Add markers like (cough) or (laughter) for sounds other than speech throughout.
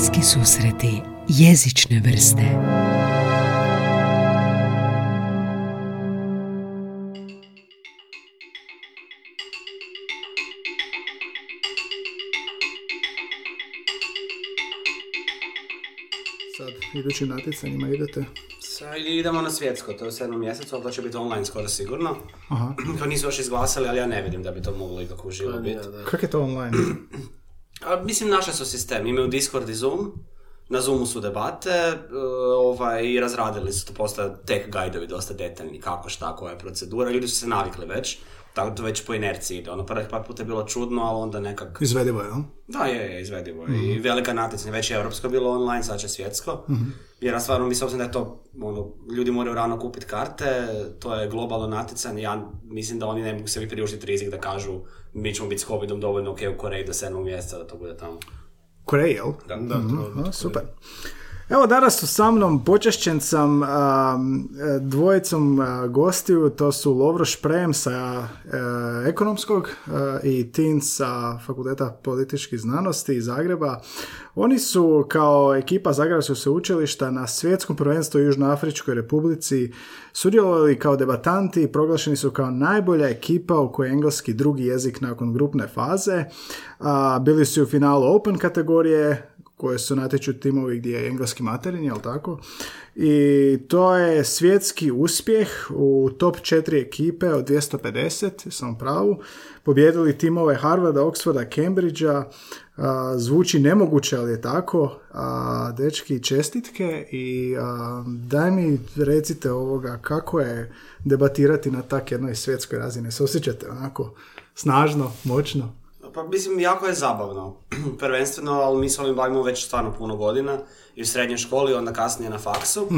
Bliski susreti jezične vrste Sad, idućim natjecanjima idete? Sa, idemo na svjetsko, to je u sedmom mjesecu, ali to će biti online skoro sigurno. Aha. (clears throat) To nisu još izglasali, ali ja ne vidim da bi to moglo ikako uživo biti. Kak je to online? (clears throat) A, mislim, naše su sistem. Imaju Discord i Zoom. Na Zoomu su debate e, ovaj, i razradili su to, postoje tech gajdovi dosta detaljni, kako, šta, koja je procedura. Ljudi su se navikli već, tako da to već po inerciji ide. Ono, prvih par puta je bilo čudno, ali onda nekak... Izvedivo je, jel? Da, je, je, izvedivo. je. I velika natjecanja, već je europsko bilo online, sad će svjetsko. Jer ja stvarno mislim da je to, ono, ljudi moraju rano kupiti karte, to je globalno natjecanje, ja mislim da oni ne mogu sebi priuštiti rizik da kažu mi ćemo biti s covidom dovoljno ok u Koreji do 7. mjeseca da to bude tamo. Koreji, jel? Da. Da, to Aha, super. Evo danas su sa mnom počešćen sam dvojicom gostiju, to su Lovro Šprem sa ekonomskog i Tin sa Fakulteta političkih znanosti iz Zagreba. Oni su kao ekipa Zagrebačkog sveučilišta na svjetskom prvenstvu u Južnoafričkoj republici sudjelovali kao debatanti i proglašeni su kao najbolja ekipa u kojoj je engleski drugi jezik nakon grupne faze. Bili su u finalu Open kategorije, koje su natječu timovi gdje je engleski materin, jel tako? I to je svjetski uspjeh u top četiri ekipe od 250, sam pravu. Pobjedili timove Harvarda, Oxforda, Cambridgea. Zvuči nemoguće, ali je tako. A, dečki, čestitke i a, daj mi recite ovoga kako je debatirati na tak jednoj svjetskoj razini. Se osjećate onako snažno, moćno? Pa mislim, jako je zabavno. (clears throat) Prvenstveno, ali mi se ovim bavimo već stvarno puno godina. I u srednjoj školi, onda kasnije na faksu.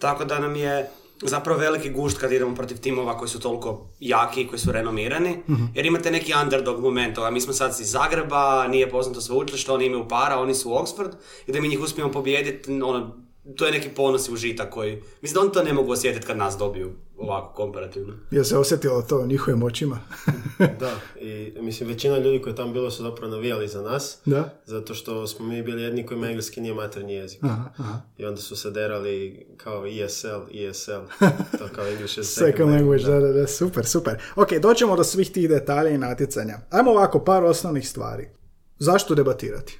Tako da nam je zapravo veliki gušt kad idemo protiv timova koji su toliko jaki, koji su renomirani. Jer imate neki underdog moment. Ovaj, mi smo sad iz Zagreba, nije poznato sveučilište, oni imaju para, oni su u Oxford. I da mi njih uspijemo pobijediti, ono, to je neki ponos i užitak koji... Mislim da oni to ne mogu osjetiti kad nas dobiju ovako komparativno. Je se osjetilo to u njihovim očima? (laughs) Da, i mislim većina ljudi koji je tamo bilo su zapravo navijali za nas, da? zato što smo mi bili jedni kojima engleski nije maternji jezik. Aha, aha. I onda su se derali kao ESL, ESL, (laughs) to kao English as Second language, da, da, da, super, super. Ok, doćemo do svih tih detalja i natjecanja. Ajmo ovako, par osnovnih stvari. Zašto debatirati?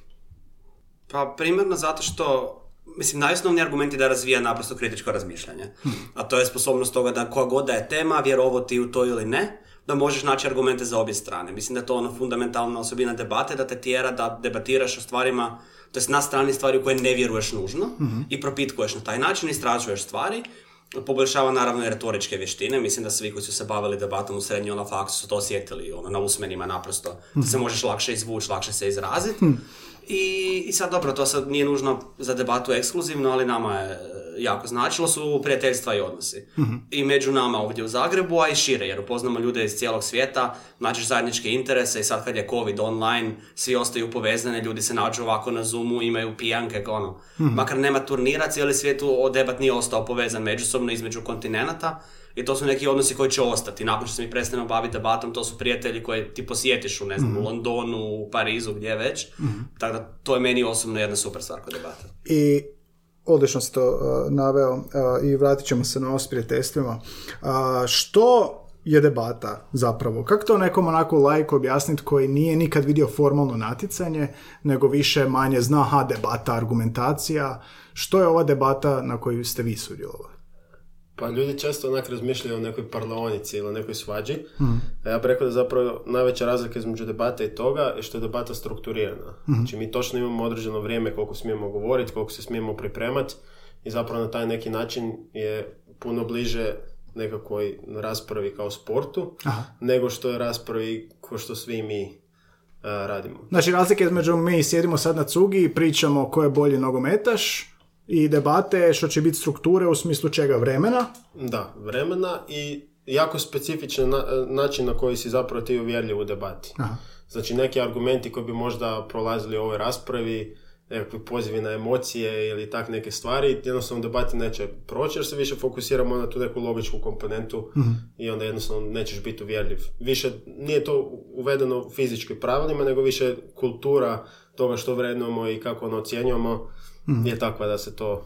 Pa primarno zato što Mislim, najosnovniji argument je da razvija naprosto kritičko razmišljanje. A to je sposobnost toga da koja god da je tema, vjerovo ti u to ili ne, da možeš naći argumente za obje strane. Mislim da je to ono fundamentalna osobina debate, da te tjera da debatiraš o stvarima, to jest na strani stvari u koje ne vjeruješ nužno i propitkuješ na taj način, istražuješ stvari, poboljšava naravno i retoričke vještine. Mislim da svi koji su se bavili debatom u srednjoj na faksu su to osjetili ono, na usmenima naprosto. Da se možeš lakše izvući, lakše se izraziti. I, I sad dobro, to sad nije nužno za debatu ekskluzivno, ali nama je e, jako značilo su prijateljstva i odnosi. I među nama ovdje u Zagrebu, a i šire, jer upoznamo ljude iz cijelog svijeta, nađeš zajedničke interese i sad kad je COVID online, svi ostaju povezani, ljudi se nađu ovako na Zoomu, imaju pijanke, ono. Makar nema turnira, cijeli svijet o debat nije ostao povezan međusobno između kontinenata, i to su neki odnosi koji će ostati. Nakon što se mi prestanemo baviti debatom, to su prijatelji koje ti posjetiš u, ne znam, u Londonu, u Parizu, gdje već. Tako da to je meni osobno jedna super stvar kod debata. I odlično si to uh, naveo uh, i vratit ćemo se na ovo s prijateljstvima. Uh, što je debata zapravo? Kako to nekom onako lajku objasniti koji nije nikad vidio formalno natjecanje, nego više manje zna, ha, debata, argumentacija. Što je ova debata na kojoj ste vi sudjelovali? Pa ljudi često onak razmišljaju o nekoj parlaonici ili o nekoj svađi. A ja bih rekao da zapravo najveća razlika između debata i toga je što je debata strukturirana. Znači mi točno imamo određeno vrijeme koliko smijemo govoriti, koliko se smijemo pripremati i zapravo na taj neki način je puno bliže nekakvoj raspravi kao sportu, Aha. nego što je raspravi ko što svi mi a, radimo. Znači, razlika između mi sjedimo sad na cugi i pričamo ko je bolji nogometaš i debate što će biti strukture u smislu čega vremena. Da, vremena i jako specifičan na- način na koji si zapravo ti uvjerljiv u debati. Aha. Znači neki argumenti koji bi možda prolazili u ovoj raspravi nekakvi pozivi na emocije ili tak neke stvari, jednostavno debati neće proći jer se više fokusiramo na tu neku logičku komponentu i onda jednostavno nećeš biti uvjerljiv. Više nije to uvedeno fizičkim pravilima, nego više kultura toga što vrednujemo i kako ono ocjenjujemo je takva da se to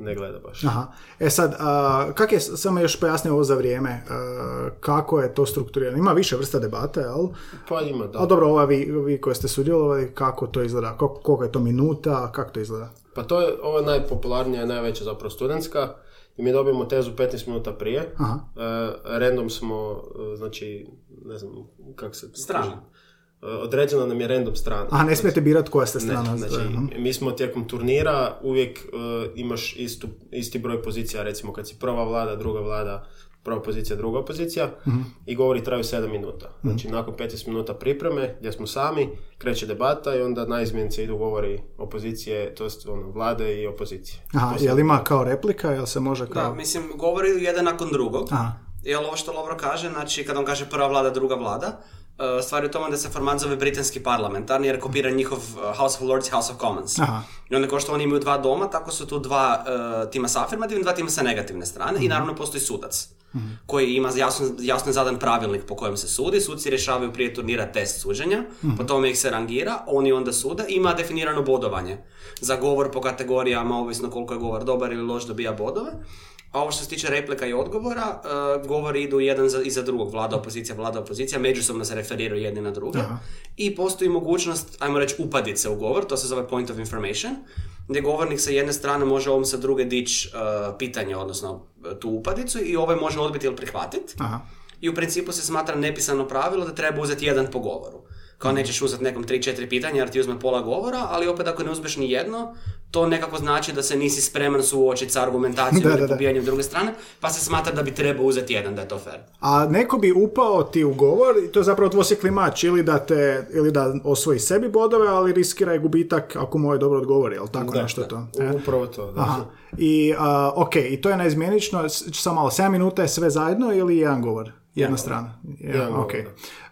ne gleda baš. Aha. E sad, a, kak je, samo još pojasnio ovo za vrijeme, a, kako je to strukturirano? Ima više vrsta debata, jel? Pa ima, da. A dobro, ova vi, vi koji ste sudjelovali, kako to izgleda? Koliko, koliko je to minuta? Kako to izgleda? Pa to je, ovo je najpopularnija, najveća zapravo studentska i mi dobijemo tezu 15 minuta prije. Aha. E, random smo, e, znači, ne znam kako se... Strana. Kaže. E, Određena nam je random strana. A ne smijete birati koja ste Ne, strana. znači, Mhm. mi smo tijekom turnira uvijek e, imaš istu, isti broj pozicija, recimo kad si prva vlada, druga vlada, prva pozicija, druga pozicija Mhm. i govori traju 7 minuta. Znači nakon 15 minuta pripreme gdje smo sami, kreće debata i onda na izmjenice idu govori opozicije, to jest ono, vlade i opozicije. Aha, jel ima kao replika, jel se može Da, kao... mislim, govori jedan nakon drugog. Aha. Jel ovo što Lovro kaže, znači kad on kaže prva vlada, druga vlada, uh, stvar je u tome da se format zove britanski parlamentarni jer kopira njihov uh, House of Lords, House of Commons. Aha. I onda kao što oni imaju dva doma, tako su tu dva uh, tima sa afirmativne, dva tima sa negativne strane i naravno postoji sudac koji ima jasno, jasno zadan pravilnik po kojem se sudi. Suci rješavaju prije turnira test suđenja, po tome ih se rangira, oni onda suda ima definirano bodovanje. Za govor po kategorijama, ovisno koliko je govor dobar ili loš, dobija bodove. A ovo što se tiče replika i odgovora, uh, govori idu jedan za, iza drugog, vlada opozicija, vlada opozicija, međusobno se referiraju jedni na druge. I postoji mogućnost, ajmo reći, upadice u govor, to se zove point of information, gdje govornik sa jedne strane može ovom sa druge dići uh, pitanje, odnosno uh, tu upadicu i ovaj može odbiti ili prihvatiti. I u principu se smatra nepisano pravilo da treba uzeti jedan po govoru. Kao nećeš uzeti nekom 3-4 pitanja jer ti uzme pola govora, ali opet ako ne uzmeš ni jedno, to nekako znači da se nisi spreman suočiti sa argumentacijom (laughs) Da, ili da, da. pobijanjem druge strane, pa se smatra da bi trebao uzeti jedan, da je to fair. A neko bi upao ti u govor i to je zapravo dvosjekli mač ili da te, ili da osvoji sebi bodove, ali riskira i gubitak ako mu je dobro odgovori, jel tako Da, nešto da. to? U- Upravo to, da. Aha. I, a, ok, i to je neizmjenično, samo malo, 7 minuta je sve zajedno ili jedan govor? Jedna strana. Ja, govor, ok.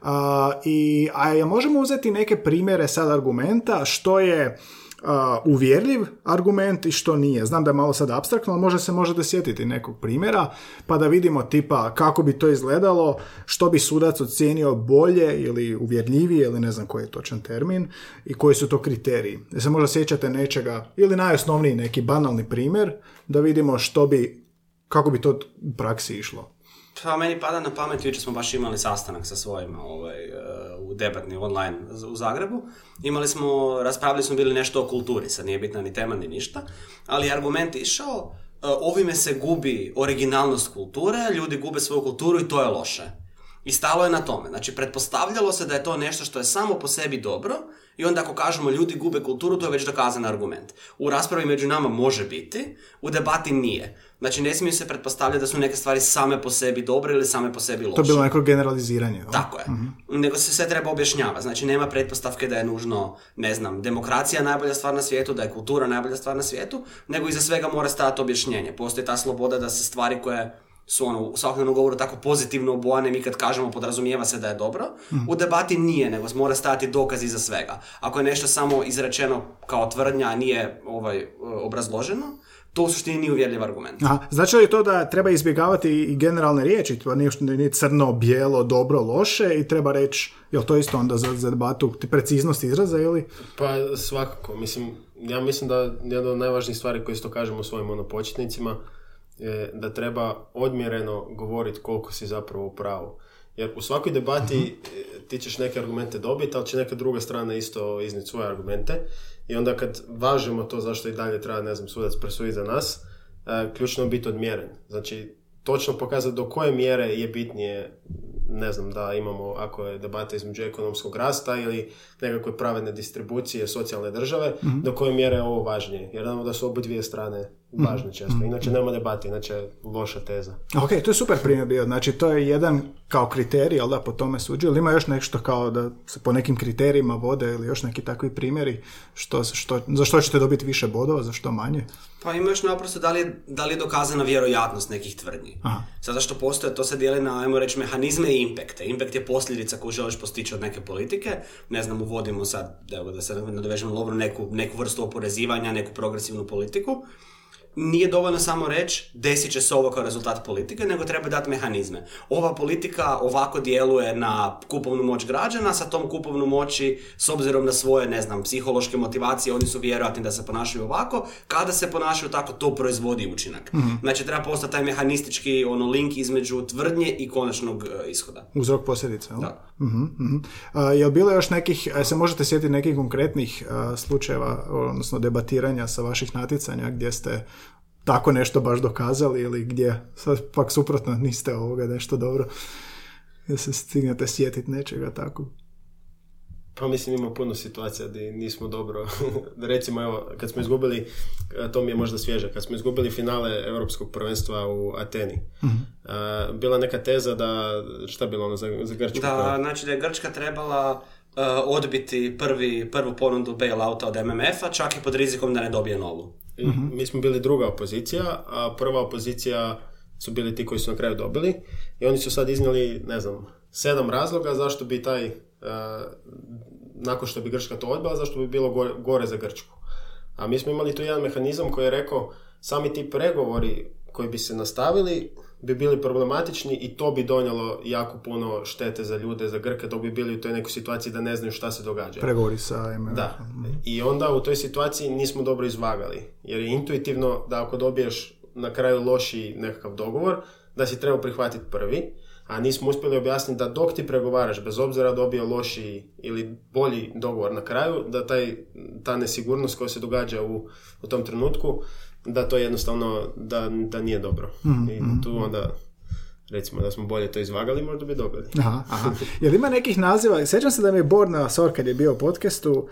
A, I, a možemo uzeti neke primjere sad argumenta što je a, uvjerljiv argument i što nije. Znam da je malo sad abstraktno, ali može se možete sjetiti nekog primjera pa da vidimo tipa kako bi to izgledalo, što bi sudac ocijenio bolje ili uvjerljivije ili ne znam koji je točan termin i koji su to kriteriji. Da se možda sjećate nečega ili najosnovniji neki banalni primjer da vidimo što bi, kako bi to u praksi išlo. Pa meni pada na pamet, jučer smo baš imali sastanak sa svojima ovaj, e, u debatni online u Zagrebu. Imali smo, raspravili smo bili nešto o kulturi, sad nije bitna ni tema ni ništa, ali je argument išao, e, ovime se gubi originalnost kulture, ljudi gube svoju kulturu i to je loše. I stalo je na tome. Znači, pretpostavljalo se da je to nešto što je samo po sebi dobro i onda ako kažemo ljudi gube kulturu, to je već dokazan argument. U raspravi među nama može biti, u debati nije. Znači, ne smije se pretpostavljati da su neke stvari same po sebi dobre ili same po sebi loše. To je bilo neko generaliziranje. jel? Tako je. Nego se sve treba objašnjavati. Znači, nema pretpostavke da je nužno, ne znam, demokracija najbolja stvar na svijetu, da je kultura najbolja stvar na svijetu, nego iza svega mora stajati objašnjenje. Postoji ta sloboda da se stvari koje su ono, u svakodnevnom govoru tako pozitivno obojane, mi kad kažemo podrazumijeva se da je dobro, u debati nije, nego mora stajati dokaz iza svega. Ako je nešto samo izrečeno kao tvrdnja, a nije ovaj, obrazloženo, to u suštini nije uvjerljiv argument. Aha, znači li to da treba izbjegavati i generalne riječi, to nije, nije crno, bijelo, dobro, loše i treba reći, jel to isto onda za, za debatu ti preciznost izraza ili? Pa svakako, mislim, ja mislim da jedna od najvažnijih stvari koje isto kažemo svojim ono početnicima je da treba odmjereno govoriti koliko si zapravo u pravu. Jer u svakoj debati e, ti ćeš neke argumente dobiti, ali će neka druga strana isto iznijeti svoje argumente. I onda kad važemo to zašto i dalje treba, ne znam, sudac presuditi za nas, e, ključno je biti odmjeren. Znači, točno pokazati do koje mjere je bitnije ne znam da imamo ako je debata između ekonomskog rasta ili nekakve pravedne distribucije socijalne države, do koje mjere je ovo važnije. Jer znamo da su obje dvije strane važne često. Inače nema debate, inače loša teza. Ok, to je super primjer bio. Znači, to je jedan kao kriterij, ali da po tome suđu. Ili ima još nešto kao da se po nekim kriterijima vode ili još neki takvi primjeri što, što, za što ćete dobiti više bodova, za što manje? Pa ima još naprosto da li, je, da li je dokazana vjerojatnost nekih tvrdnji. Aha. Sada što postoje, to se dijeli na, ajmo reći, mehanizme i impekte. Impact je posljedica koju želiš postići od neke politike. Ne znam, uvodimo sad, evo da se nadovežemo lovru, neku, neku vrstu oporezivanja, neku progresivnu politiku nije dovoljno samo reći desit će se ovo kao rezultat politike, nego treba dati mehanizme. Ova politika ovako djeluje na kupovnu moć građana, sa tom kupovnu moći, s obzirom na svoje, ne znam, psihološke motivacije, oni su vjerojatni da se ponašaju ovako, kada se ponašaju tako, to proizvodi učinak. Mhm. Znači, treba postati taj mehanistički ono, link između tvrdnje i konačnog e, ishoda. Uzrok posljedice, jel? Da. Mhm, mhm. A, jel bilo još nekih, a se možete sjetiti nekih konkretnih a, slučajeva, odnosno debatiranja sa vaših natjecanja gdje ste tako nešto baš dokazali ili gdje sad pak suprotno niste ovoga nešto dobro da se stignete sjetiti nečega tako. Pa mislim ima puno situacija gdje nismo dobro. (laughs) Recimo evo, kad smo izgubili, to mi je možda svježe, kad smo izgubili finale Europskog prvenstva u Ateni. A, bila neka teza da, šta je bilo ono za, za Grčku? Da, znači da je Grčka trebala e, odbiti prvi, prvu ponudu bailouta od MMF-a, čak i pod rizikom da ne dobije novu. I Mi smo bili druga opozicija, a prva opozicija su bili ti koji su na kraju dobili i oni su sad iznijeli, ne znam, sedam razloga zašto bi taj, e, nakon što bi Grčka to odbila, zašto bi bilo gore, gore za Grčku. A mi smo imali tu jedan mehanizam koji je rekao, sami ti pregovori koji bi se nastavili bi bili problematični i to bi donijelo jako puno štete za ljude, za Grke, dok bi bili u toj nekoj situaciji da ne znaju šta se događa. Pregovori sa MMF. Da. I onda u toj situaciji nismo dobro izvagali. Jer je intuitivno da ako dobiješ na kraju loši nekakav dogovor, da si trebao prihvatiti prvi, a nismo uspjeli objasniti da dok ti pregovaraš, bez obzira dobio loši ili bolji dogovor na kraju, da taj, ta nesigurnost koja se događa u, u tom trenutku, da to jednostavno, da, da nije dobro. I tu onda, recimo da smo bolje to izvagali, možda bi dobili. Aha, aha. (laughs) Jel ima nekih naziva, sjećam se da mi je Borna Sor kad je bio u podcastu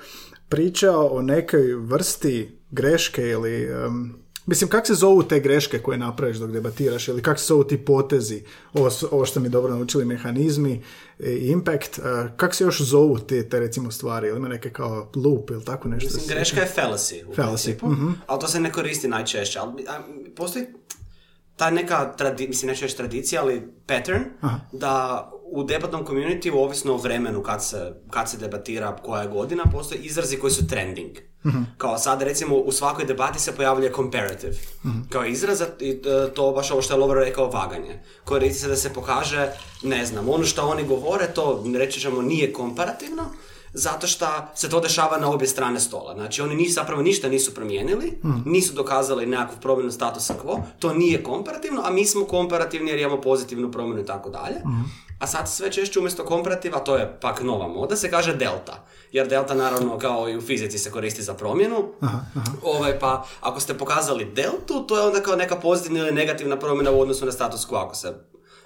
pričao o nekoj vrsti greške ili Mislim, kak se zovu te greške koje napraviš dok debatiraš ili kak se zovu ti potezi, ovo, ovo što mi dobro naučili, mehanizmi, impact, kak se još zovu te, te recimo stvari, ili ima neke kao loop ili tako nešto? Mislim, greška je fallacy u Fallacy, principu, mhm. ali to se ne koristi najčešće. Ali, a, postoji ta neka, tradi, mislim neću tradicija, ali pattern, da u debatnom community, ovisno o vremenu kad se, kad se debatira koja je godina, postoje izrazi koji su trending. Kao sad, recimo, u svakoj debati se pojavljuje comparative. Kao izraz, i, e, to baš ovo što je Lovro rekao, vaganje. Koristi se da se pokaže, ne znam, ono što oni govore, to reći ćemo nije komparativno, zato što se to dešava na obje strane stola. Znači, oni nisu, zapravo ništa nisu promijenili, nisu dokazali nekakvu promjenu statusa quo, to nije komparativno, a mi smo komparativni jer imamo pozitivnu promjenu i tako dalje. A sad sve češće umjesto komparativa, to je pak nova moda, se kaže delta. Jer delta naravno kao i u fizici se koristi za promjenu. Ovaj, pa ako ste pokazali deltu, to je onda kao neka pozitivna ili negativna promjena u odnosu na status quo ako se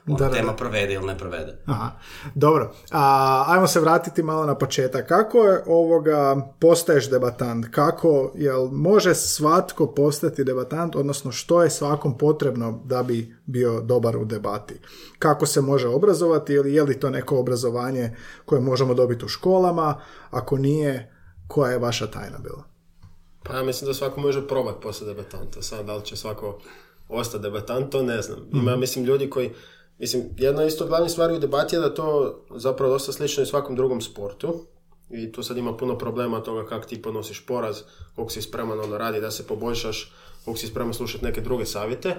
Da, da, tema provede ili ne provede. Aha, dobro. A, ajmo se vratiti malo na početak. Kako je ovoga postaješ debatant? Kako, jel može svatko postati debatant, odnosno što je svakom potrebno da bi bio dobar u debati? Kako se može obrazovati ili je li to neko obrazovanje koje možemo dobiti u školama? Ako nije, koja je vaša tajna bila? Pa ja mislim da svako može probat postati debatanta. Sad, da li će svako ostati debatant, to ne znam. Ima, mislim, ljudi koji... Mislim, jedna isto glavnih stvari u debati je da to zapravo dosta slično i svakom drugom sportu. I tu sad ima puno problema toga kako ti ponosiš poraz, koliko si spreman ono radi da se poboljšaš, koliko si spreman slušati neke druge savjete.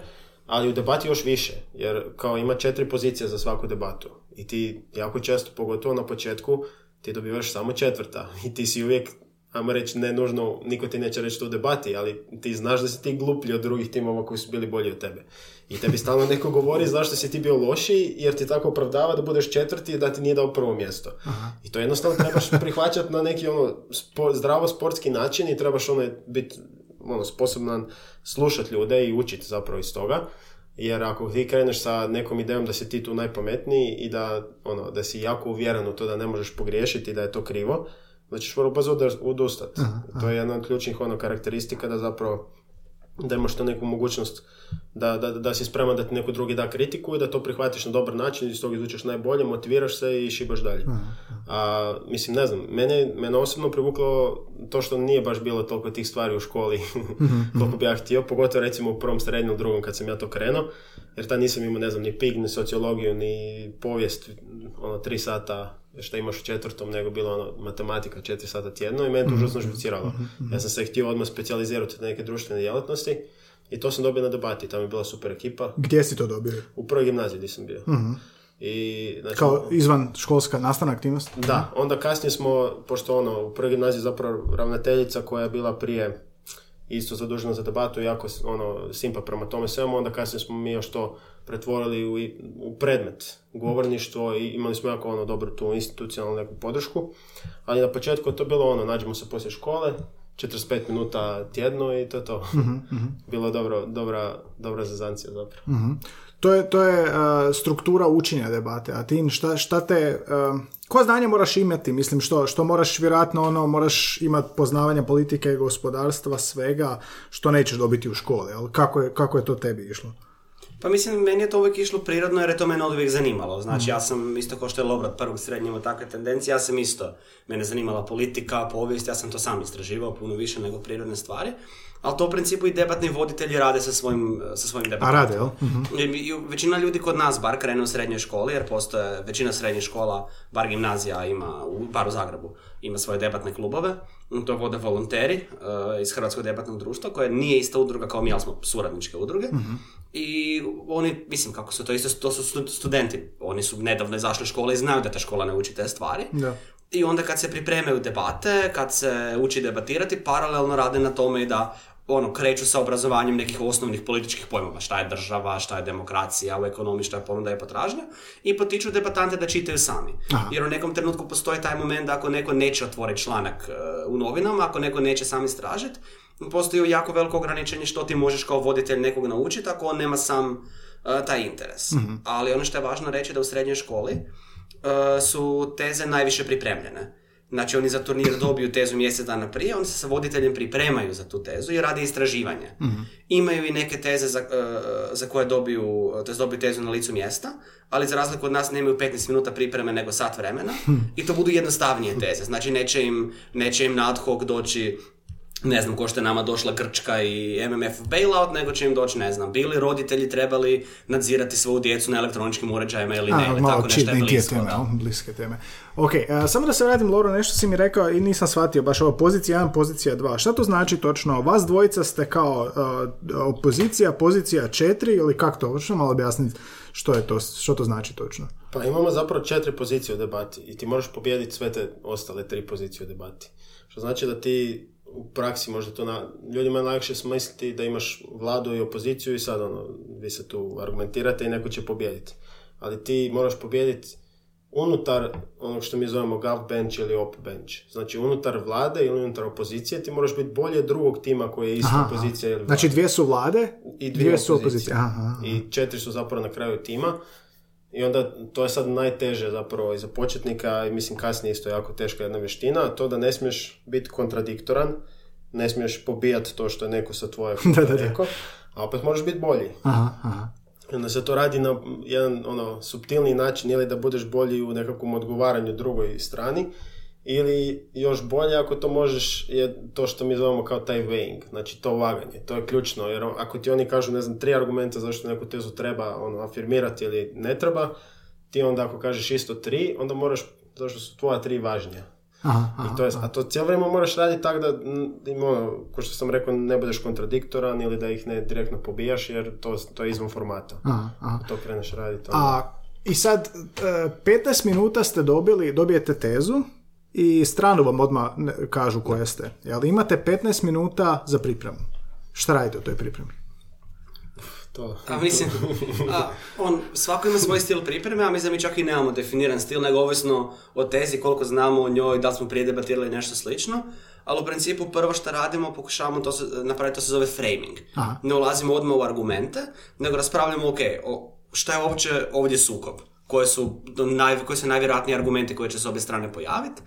Ali u debati još više, jer kao ima četiri pozicije za svaku debatu. I ti jako često, pogotovo na početku, ti dobivaš samo četvrta. I ti si uvijek ajmo reći, ne nužno, niko ti neće reći to u debati, ali ti znaš da si ti gluplji od drugih timova koji su bili bolji od tebe. I tebi stalno neko govori zašto si ti bio lošiji, jer ti tako opravdava da budeš četvrti i da ti nije dao prvo mjesto. I to jednostavno trebaš (laughs) prihvaćati na neki ono spo- zdravo sportski način i trebaš ono biti ono, sposoban slušati ljude i učiti zapravo iz toga. Jer ako ti kreneš sa nekom idejom da si ti tu najpametniji i da, ono, da si jako uvjeren u to da ne možeš pogriješiti i da je to krivo, da ćeš vrlo brzo odustati. To je jedna od ključnih ono, karakteristika da zapravo da imaš to neku mogućnost da, da, da si spreman da ti neko drugi da kritiku i da to prihvatiš na dobar način i iz toga izvučeš najbolje, motiviraš se i šibaš dalje. A, mislim, ne znam, mene, mene osobno privuklo to što nije baš bilo toliko tih stvari u školi (laughs) koliko bi ja htio, pogotovo recimo u prvom srednjem, drugom kad sam ja to krenuo, jer tad nisam imao, ne znam, ni pig, ni sociologiju, ni povijest, ono, tri sata što imaš u četvrtom, nego bilo ono, matematika četiri sata tjedno i mene to užasno živciralo. Ja sam se htio odmah specijalizirati na neke društvene djelatnosti i to sam dobio na debati, tamo je bila super ekipa. Gdje si to dobio? U prvoj gimnaziji gdje sam bio. I, znači, Kao izvan školska nastavna aktivnost? da, onda kasnije smo, pošto ono, u prvoj gimnaziji zapravo ravnateljica koja je bila prije isto zadužena za debatu, jako ono, simpa prema tome svemu, onda kasnije smo mi još to pretvorili u, u predmet govorništvo i imali smo jako ono dobru tu institucionalnu neku podršku, ali na početku je to bilo ono, nađemo se poslije škole, 45 minuta tjedno i to je to. Bilo je dobro, dobra, dobra zazancija zapravo. To je, to je uh, struktura učenja debate, a ti šta, šta te, uh, koje znanje moraš imati, mislim što, što moraš vjerojatno ono, moraš imati poznavanje politike, gospodarstva, svega, što nećeš dobiti u školi, ali kako je, kako je to tebi išlo? Pa mislim, meni je to uvijek išlo prirodno jer je to mene uvijek zanimalo. Znači, ja sam isto kao što je Lovrat prvog srednje imao takve tendencije, ja sam isto, mene zanimala politika, povijest, ja sam to sam istraživao puno više nego prirodne stvari. Ali to u principu i debatni voditelji rade sa svojim, sa svojim A debatom. rade, jel? I- i većina ljudi kod nas bar krene u srednjoj školi, jer postoje većina srednjih škola, bar gimnazija ima, u, bar u Zagrebu, ima svoje debatne klubove. To vode volonteri eh, iz Hrvatskog debatnog društva, koje nije ista udruga kao mi, ali smo suradničke udruge. I oni, mislim, kako su to isto, to su stu- studenti. Oni su nedavno izašli iz škole i znaju da ta škola ne uči te stvari. Da. I onda kad se pripremaju debate, kad se uči debatirati, paralelno rade na tome i da ono, kreću sa obrazovanjem nekih osnovnih političkih pojmova, šta je država, šta je demokracija, u ekonomiji šta je ponuda i potražnja, i potiču debatante da čitaju sami. Jer u nekom trenutku postoji taj moment da ako neko neće otvoriti članak e, u novinama, ako neko neće sam istražiti, postoji jako veliko ograničenje što ti možeš kao voditelj nekog naučiti ako on nema sam e, taj interes. Ali ono što je važno reći da u srednjoj školi e, su teze najviše pripremljene. Znači oni za turnir dobiju tezu mjesec dana prije, oni se sa voditeljem pripremaju za tu tezu i rade istraživanje. Imaju i neke teze za, e, za koje dobiju, to dobiju tezu na licu mjesta, ali za razliku od nas nemaju 15 minuta pripreme nego sat vremena i to budu jednostavnije teze. Znači neće im, neće im ad hoc doći ne znam, ko što je nama došla Grčka i MMF bailout, nego će im doći, ne znam, bili roditelji trebali nadzirati svoju djecu na elektroničkim uređajima ili ne, ili malo tako nešto je blisko. teme, da. bliske teme. Ok, a, samo da se vratim, Loro, nešto si mi rekao i nisam shvatio, baš ovo pozicija 1, pozicija 2. Šta to znači točno? Vas dvojica ste kao a, opozicija, pozicija 4 ili kako to? Što malo objasniti što je to, što to znači točno? Pa imamo zapravo četiri pozicije u debati i ti moraš pobijediti sve te ostale tri pozicije u debati. Što znači da ti u praksi možda to na, ljudima je najlakše smisliti da imaš vladu i opoziciju i sad ono, vi se tu argumentirate i neko će pobijediti. Ali ti moraš pobijediti unutar onog što mi zovemo gov bench ili op bench. Znači unutar vlade ili unutar opozicije ti moraš biti bolje drugog tima koji je ista Aha, opozicija ili Znači vlada. dvije su vlade I dvije, su opozicije. Aha, aha. I četiri su zapravo na kraju tima. I onda to je sad najteže zapravo i za početnika i mislim kasnije isto jako teška jedna vještina, to da ne smiješ biti kontradiktoran, ne smiješ pobijati to što je neko sa tvoje (laughs) Da, da, da. rekao, a opet možeš biti bolji. Aha, aha. I onda se to radi na jedan ono, subtilni način ili da budeš bolji u nekakvom odgovaranju drugoj strani ili još bolje ako to možeš je to što mi zovemo kao taj weighing, znači to vaganje, to je ključno jer ako ti oni kažu ne znam tri argumenta zašto neku tezu treba ono, afirmirati ili ne treba, ti onda ako kažeš isto tri, onda moraš, zašto su tvoja tri važnija. Aha, aha. I to je, a to cijelo vrijeme moraš raditi tako da, im ono, ko što sam rekao, ne budeš kontradiktoran ili da ih ne direktno pobijaš jer to, to je izvan formata. Aha, to kreneš raditi. onda- A, I sad, e, 15 minuta ste dobili, dobijete tezu i stranu vam odmah kažu koje ste. Jel imate 15 minuta za pripremu? Šta radite u toj pripremi? to. A mislim, a, on, svako ima svoj stil pripreme, a mislim da mi čak i nemamo definiran stil, nego ovisno o tezi, koliko znamo o njoj, da li smo prije debatirali nešto slično. Ali u principu prvo što radimo, pokušavamo to se, napraviti, to se zove framing. Aha. Ne ulazimo odmah u argumente, nego raspravljamo, ok, o, šta je uopće ovdje sukob? Koje su, naj, koji su najvjerojatniji argumenti koji će s obje strane pojaviti?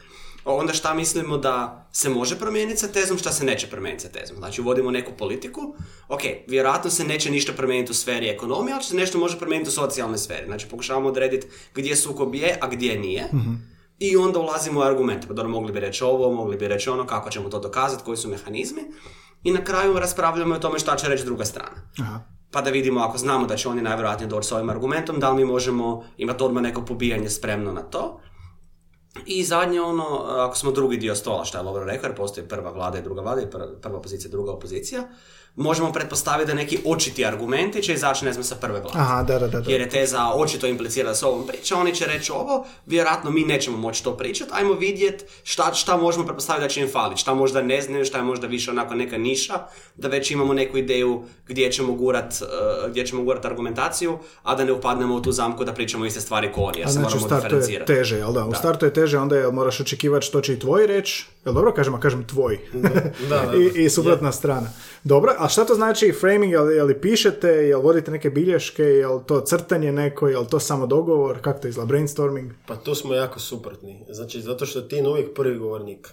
onda šta mislimo da se može promijeniti sa tezom, šta se neće promijeniti sa tezom. Znači, uvodimo neku politiku, ok, vjerojatno se neće ništa promijeniti u sferi ekonomije, ali se nešto može promijeniti u socijalnoj sferi. Znači, pokušavamo odrediti gdje sukob je, a gdje nije. I onda ulazimo u argumente. Pa dobro, mogli bi reći ovo, mogli bi reći ono, kako ćemo to dokazati, koji su mehanizmi. I na kraju raspravljamo o tome šta će reći druga strana. Aha. Pa da vidimo ako znamo da će oni najvjerojatnije doći s ovim argumentom, da li mi možemo imati odmah neko pobijanje spremno na to. I zadnje ono, ako smo drugi dio stola, što je Lovro rekao, jer postoji prva vlada i druga vlada i prva, prva pozicija, druga opozicija, možemo pretpostaviti da neki očiti argumenti će izaći, ne znam, sa prve vlade. Aha, da, da, da. da. Jer je teza očito implicira da se ovom priča, oni će reći ovo, vjerojatno mi nećemo moći to pričati, ajmo vidjeti šta, šta možemo pretpostaviti da će im faliti, šta možda ne znaju, šta je možda više onako neka niša, da već imamo neku ideju gdje ćemo gurat, uh, gdje ćemo gurat argumentaciju, a da ne upadnemo u tu zamku da pričamo iste stvari ko oni, jer A se znači moramo startu je diferencirati. teže, jel da? U startu je teže, onda jel moraš očekivati što će i tvoj reći. Jel dobro kažem, a kažem tvoj. da, da. (laughs) I, I suprotna strana. Dobro, a šta to znači framing? Jel, jel pišete, jel vodite neke bilješke, jel to crtanje neko, jel to samo dogovor, kako to izgleda, brainstorming? Pa tu smo jako suprotni. Znači, zato što je Tin uvijek prvi govornik.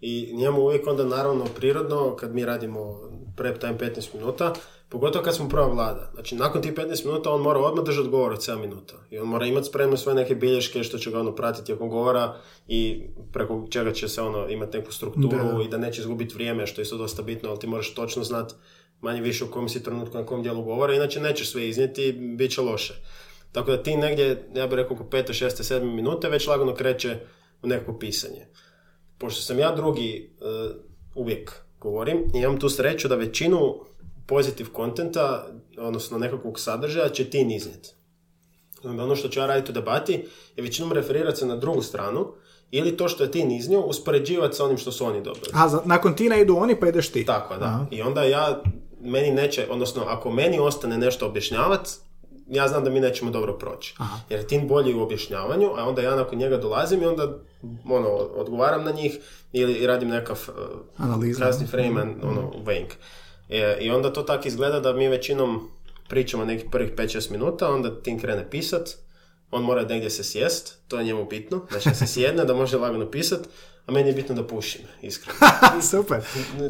I njemu uvijek onda naravno prirodno, kad mi radimo prep time 15 minuta, pogotovo kad smo prva vlada. Znači, nakon tih 15 minuta on mora odmah držati govor od 7 minuta. I on mora imati spremno sve neke bilješke što će ga ono pratiti tijekom govora i preko čega će se ono imati neku strukturu Da. i da neće izgubiti vrijeme, što je isto dosta bitno, ali ti moraš točno znati manje više u kom si trenutku na kom dijelu govora, inače nećeš sve iznijeti i bit će loše. Tako da ti negdje, ja bih rekao oko 5. 6. 7. minute već lagano kreće u neko pisanje. Pošto sam ja drugi, e, uvijek govorim, i imam tu sreću da većinu pozitiv kontenta, odnosno nekakvog sadržaja, će ti. Onda ono što ću ja raditi u debati je većinom referirati se na drugu stranu ili to što je ti iznio uspoređivati sa onim što su oni dobili. A, za- nakon Tina idu oni, pa ideš ti. Tako, da. Aha. I onda ja, meni neće, odnosno ako meni ostane nešto objašnjavati, ja znam da mi nećemo dobro proći. Jer je Tin bolji u objašnjavanju, a onda ja nakon njega dolazim i onda ono, odgovaram na njih ili radim nekakav uh, Analiza. krasni frame ono, wank. E, I onda to tako izgleda da mi većinom pričamo nekih prvih 5-6 minuta, onda Tin krene pisat, on mora negdje se sjest, to je njemu bitno, znači da se sjedne, da može lagano pisat, a meni je bitno da pušim, iskreno. (laughs) Super,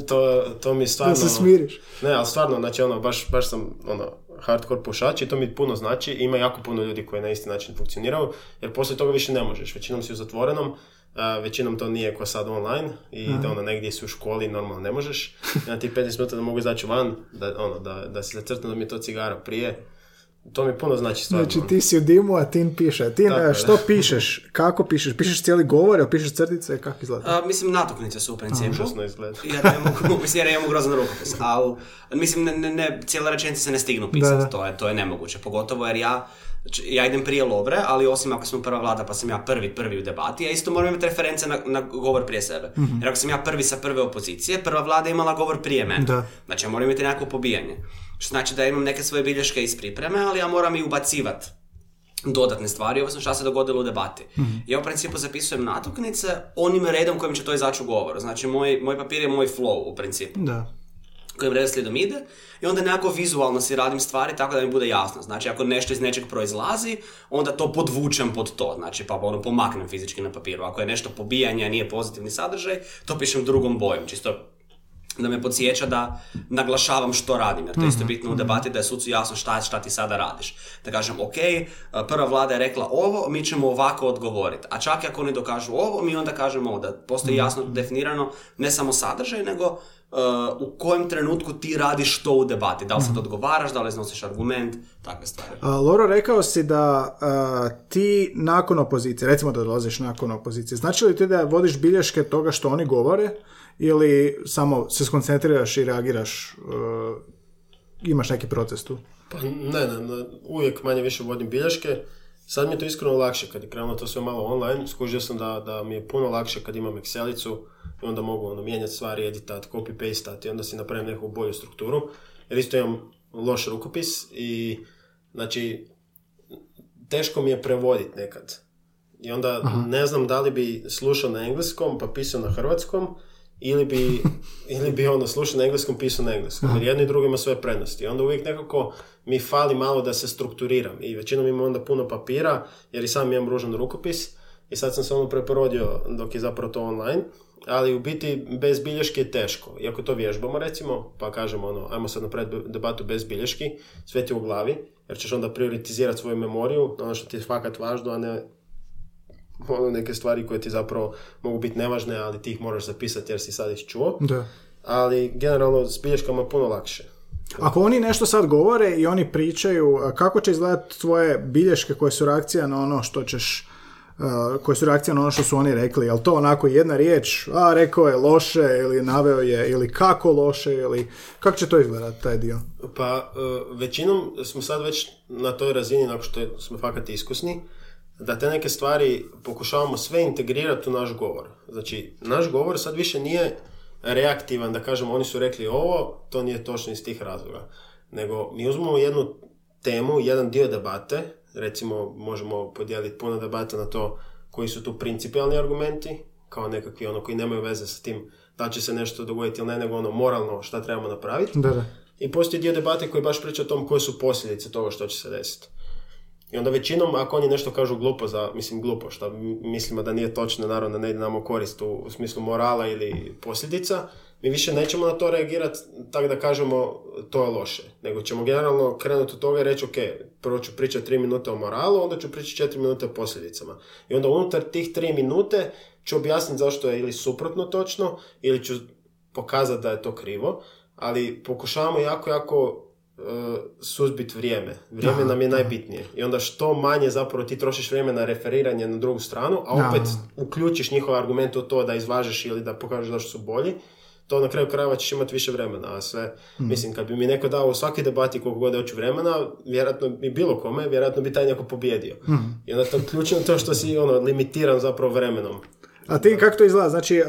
To, to mi stvarno... da se smiriš. Ne, ali stvarno, znači ono, baš, baš sam ono, hardcore pušač i to mi puno znači. Ima jako puno ljudi koji na isti način funkcioniraju, jer poslije toga više ne možeš. Većinom si u zatvorenom, većinom to nije ko sad online i da ono, negdje si u školi normalno ne možeš. I na tih 15 minuta da mogu izaći van, da, ono, da, da se zacrtam da mi je to cigara prije. To mi puno znači stvarno. Znači ti si u dimu, a Tin piše. Tin, Tako e, je. što pišeš? Kako pišeš? Pišeš cijeli govor, ili pišeš crtice? Kako izgleda? A, mislim, natuknice su u principu. Užasno izgleda. (laughs) Ja ne mogu, mislim, jer ja imam grozan rukopis, ali mislim, ne, ne, ne, cijela rečenica se ne stignu pisati, Da, da. To, je, to je nemoguće, pogotovo jer ja, č- ja idem prije Lovre, ali osim ako smo prva vlada pa sam ja prvi, prvi u debati, ja isto moram imati reference na, na govor prije sebe. Jer ako sam ja prvi sa prve opozicije, prva vlada je imala govor prije mene. Da. Znači ja moram imati nekako pobijanje. Što znači da imam neke svoje bilješke iz pripreme, ali ja moram i ubacivati dodatne stvari, ovisno šta se dogodilo u debati. Ja u principu zapisujem natuknice onim redom kojim će to izaći u govoru. Znači, moj, moj papir je moj flow u principu, Da. Kojim redoslijedom ide i onda nekako vizualno si radim stvari tako da mi bude jasno. Znači, ako nešto iz nečeg proizlazi, onda to podvučem pod to, znači, pa ono pomaknem fizički na papiru. Ako je nešto pobijanje, a nije pozitivni sadržaj, to pišem drugom bojom, čisto da me podsjeća da naglašavam što radim, jer to je isto bitno u debati da je sucu jasno šta, šta ti sada radiš. Da kažem, ok, prva vlada je rekla ovo, mi ćemo ovako odgovoriti. A čak i ako oni dokažu ovo, mi onda kažemo ovo, da postoji jasno definirano ne samo sadržaj, nego uh, u kojem trenutku ti radiš što u debati. Da li sad odgovaraš, da li iznosiš argument, takve stvari. A, Loro, rekao si da a, ti nakon opozicije, recimo da dolaziš nakon opozicije, znači li ti da vodiš bilješke toga što oni govore ili samo se skoncentriraš i reagiraš, uh, imaš neki proces tu? Pa ne, ne, ne, uvijek manje više vodim bilješke. Sad mi je to iskreno lakše kad je krenulo to sve malo online. Skužio sam da, da mi je puno lakše kad imam Excelicu i onda mogu ono, mijenjati stvari, editat, copy paste i onda si napravim neku bolju strukturu. Jer isto imam loš rukopis i znači teško mi je prevoditi nekad. I onda ne znam da li bi slušao na engleskom pa pisao na hrvatskom ili bi, (laughs) ili bi ono slušao na engleskom, pisao na engleskom. Jer jedno i drugo ima svoje prednosti. I onda uvijek nekako mi fali malo da se strukturiram. I većinom imam onda puno papira, jer i sam imam ružan rukopis. i sad sam se ono preporodio dok je zapravo to online, ali u biti bez bilješke je teško. Iako to vježbamo recimo, pa kažemo ono, ajmo sad napraviti debatu bez bilješki, sve ti u glavi, jer ćeš onda prioritizirati svoju memoriju, ono što ti je fakat važno, a ne ono neke stvari koje ti zapravo mogu biti nevažne, ali ti ih moraš zapisati jer si sad ih čuo. Da. Ali generalno s bilješkama je puno lakše. Ako oni nešto sad govore i oni pričaju, kako će izgledati tvoje bilješke koje su reakcija na ono što ćeš Uh, koje su reakcije na ono što su oni rekli. Jel to onako jedna riječ, a rekao je loše ili naveo je ili kako loše ili kako će to izgledati taj dio? Pa uh, većinom smo sad već na toj razini nakon što smo fakat iskusni da te neke stvari pokušavamo sve integrirati u naš govor. Znači, naš govor sad više nije reaktivan da kažemo oni su rekli ovo, to nije točno iz tih razloga. Nego mi uzmemo jednu temu, jedan dio debate, recimo možemo podijeliti puno debata na to koji su tu principijalni argumenti, kao nekakvi ono koji nemaju veze sa tim da će se nešto dogoditi ili ne, nego ono moralno šta trebamo napraviti. Da, da. I postoji dio debate koji baš priča o tom koje su posljedice toga što će se desiti. I onda većinom, ako oni nešto kažu glupo za, mislim glupo, što mislimo da nije točno, naravno ne ide nam u korist u, u smislu morala ili posljedica, mi više nećemo na to reagirati tako da kažemo to je loše, nego ćemo generalno krenuti od toga i reći ok, prvo ću pričati tri minute o moralu, onda ću pričati četiri minute o posljedicama. I onda unutar tih tri minute ću objasniti zašto je ili suprotno točno, ili ću pokazati da je to krivo, ali pokušavamo jako, jako suzbiti vrijeme. Vrijeme nam je najbitnije. I onda što manje zapravo ti trošiš vrijeme na referiranje na drugu stranu, a opet uključiš njihov argument u to da izvažeš ili da pokažeš zašto su bolji, to na kraju krajeva ćeš imati više vremena, a sve, Mhm. mislim, kad bi mi neko dao u svaki debati koliko god hoću vremena, vjerojatno bi bilo kome, vjerojatno bi taj neko pobjedio. Mhm. I onda to ključno to što si ono, limitiran zapravo vremenom. A ti kako to izgleda? Znači,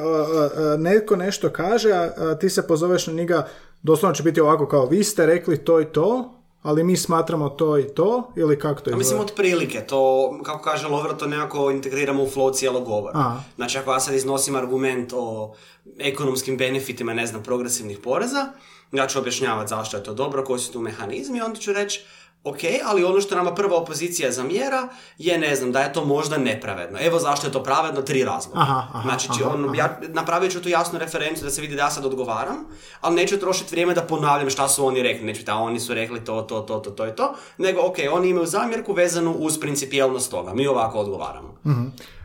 netko nešto kaže, a ti se pozoveš na njega, doslovno će biti ovako kao vi ste rekli to i to, ali mi smatramo to i to, ili kako to izgleda? mislim, otprilike, to, kako kaže Lovro, to nekako integriramo u flow cijelog govora. Aha. Znači, ako ja sad iznosim argument o ekonomskim benefitima, ne znam, progresivnih poreza, ja ću objašnjavati zašto je to dobro, koji su tu mehanizmi, onda ću reći, ok, ali ono što nama prva opozicija zamjera je, ne znam, da je to možda nepravedno. Evo zašto je to pravedno, tri razloga. Aha, aha, znači, aha, on, ja napravit ću tu jasnu referenciju da se vidi da ja sad odgovaram, ali neću trošiti vrijeme da ponavljam šta su oni rekli, neću da oni su rekli to, to, to, to, to i to, nego ok, oni imaju zamjerku vezanu uz principijelnost toga, mi ovako odgovaramo.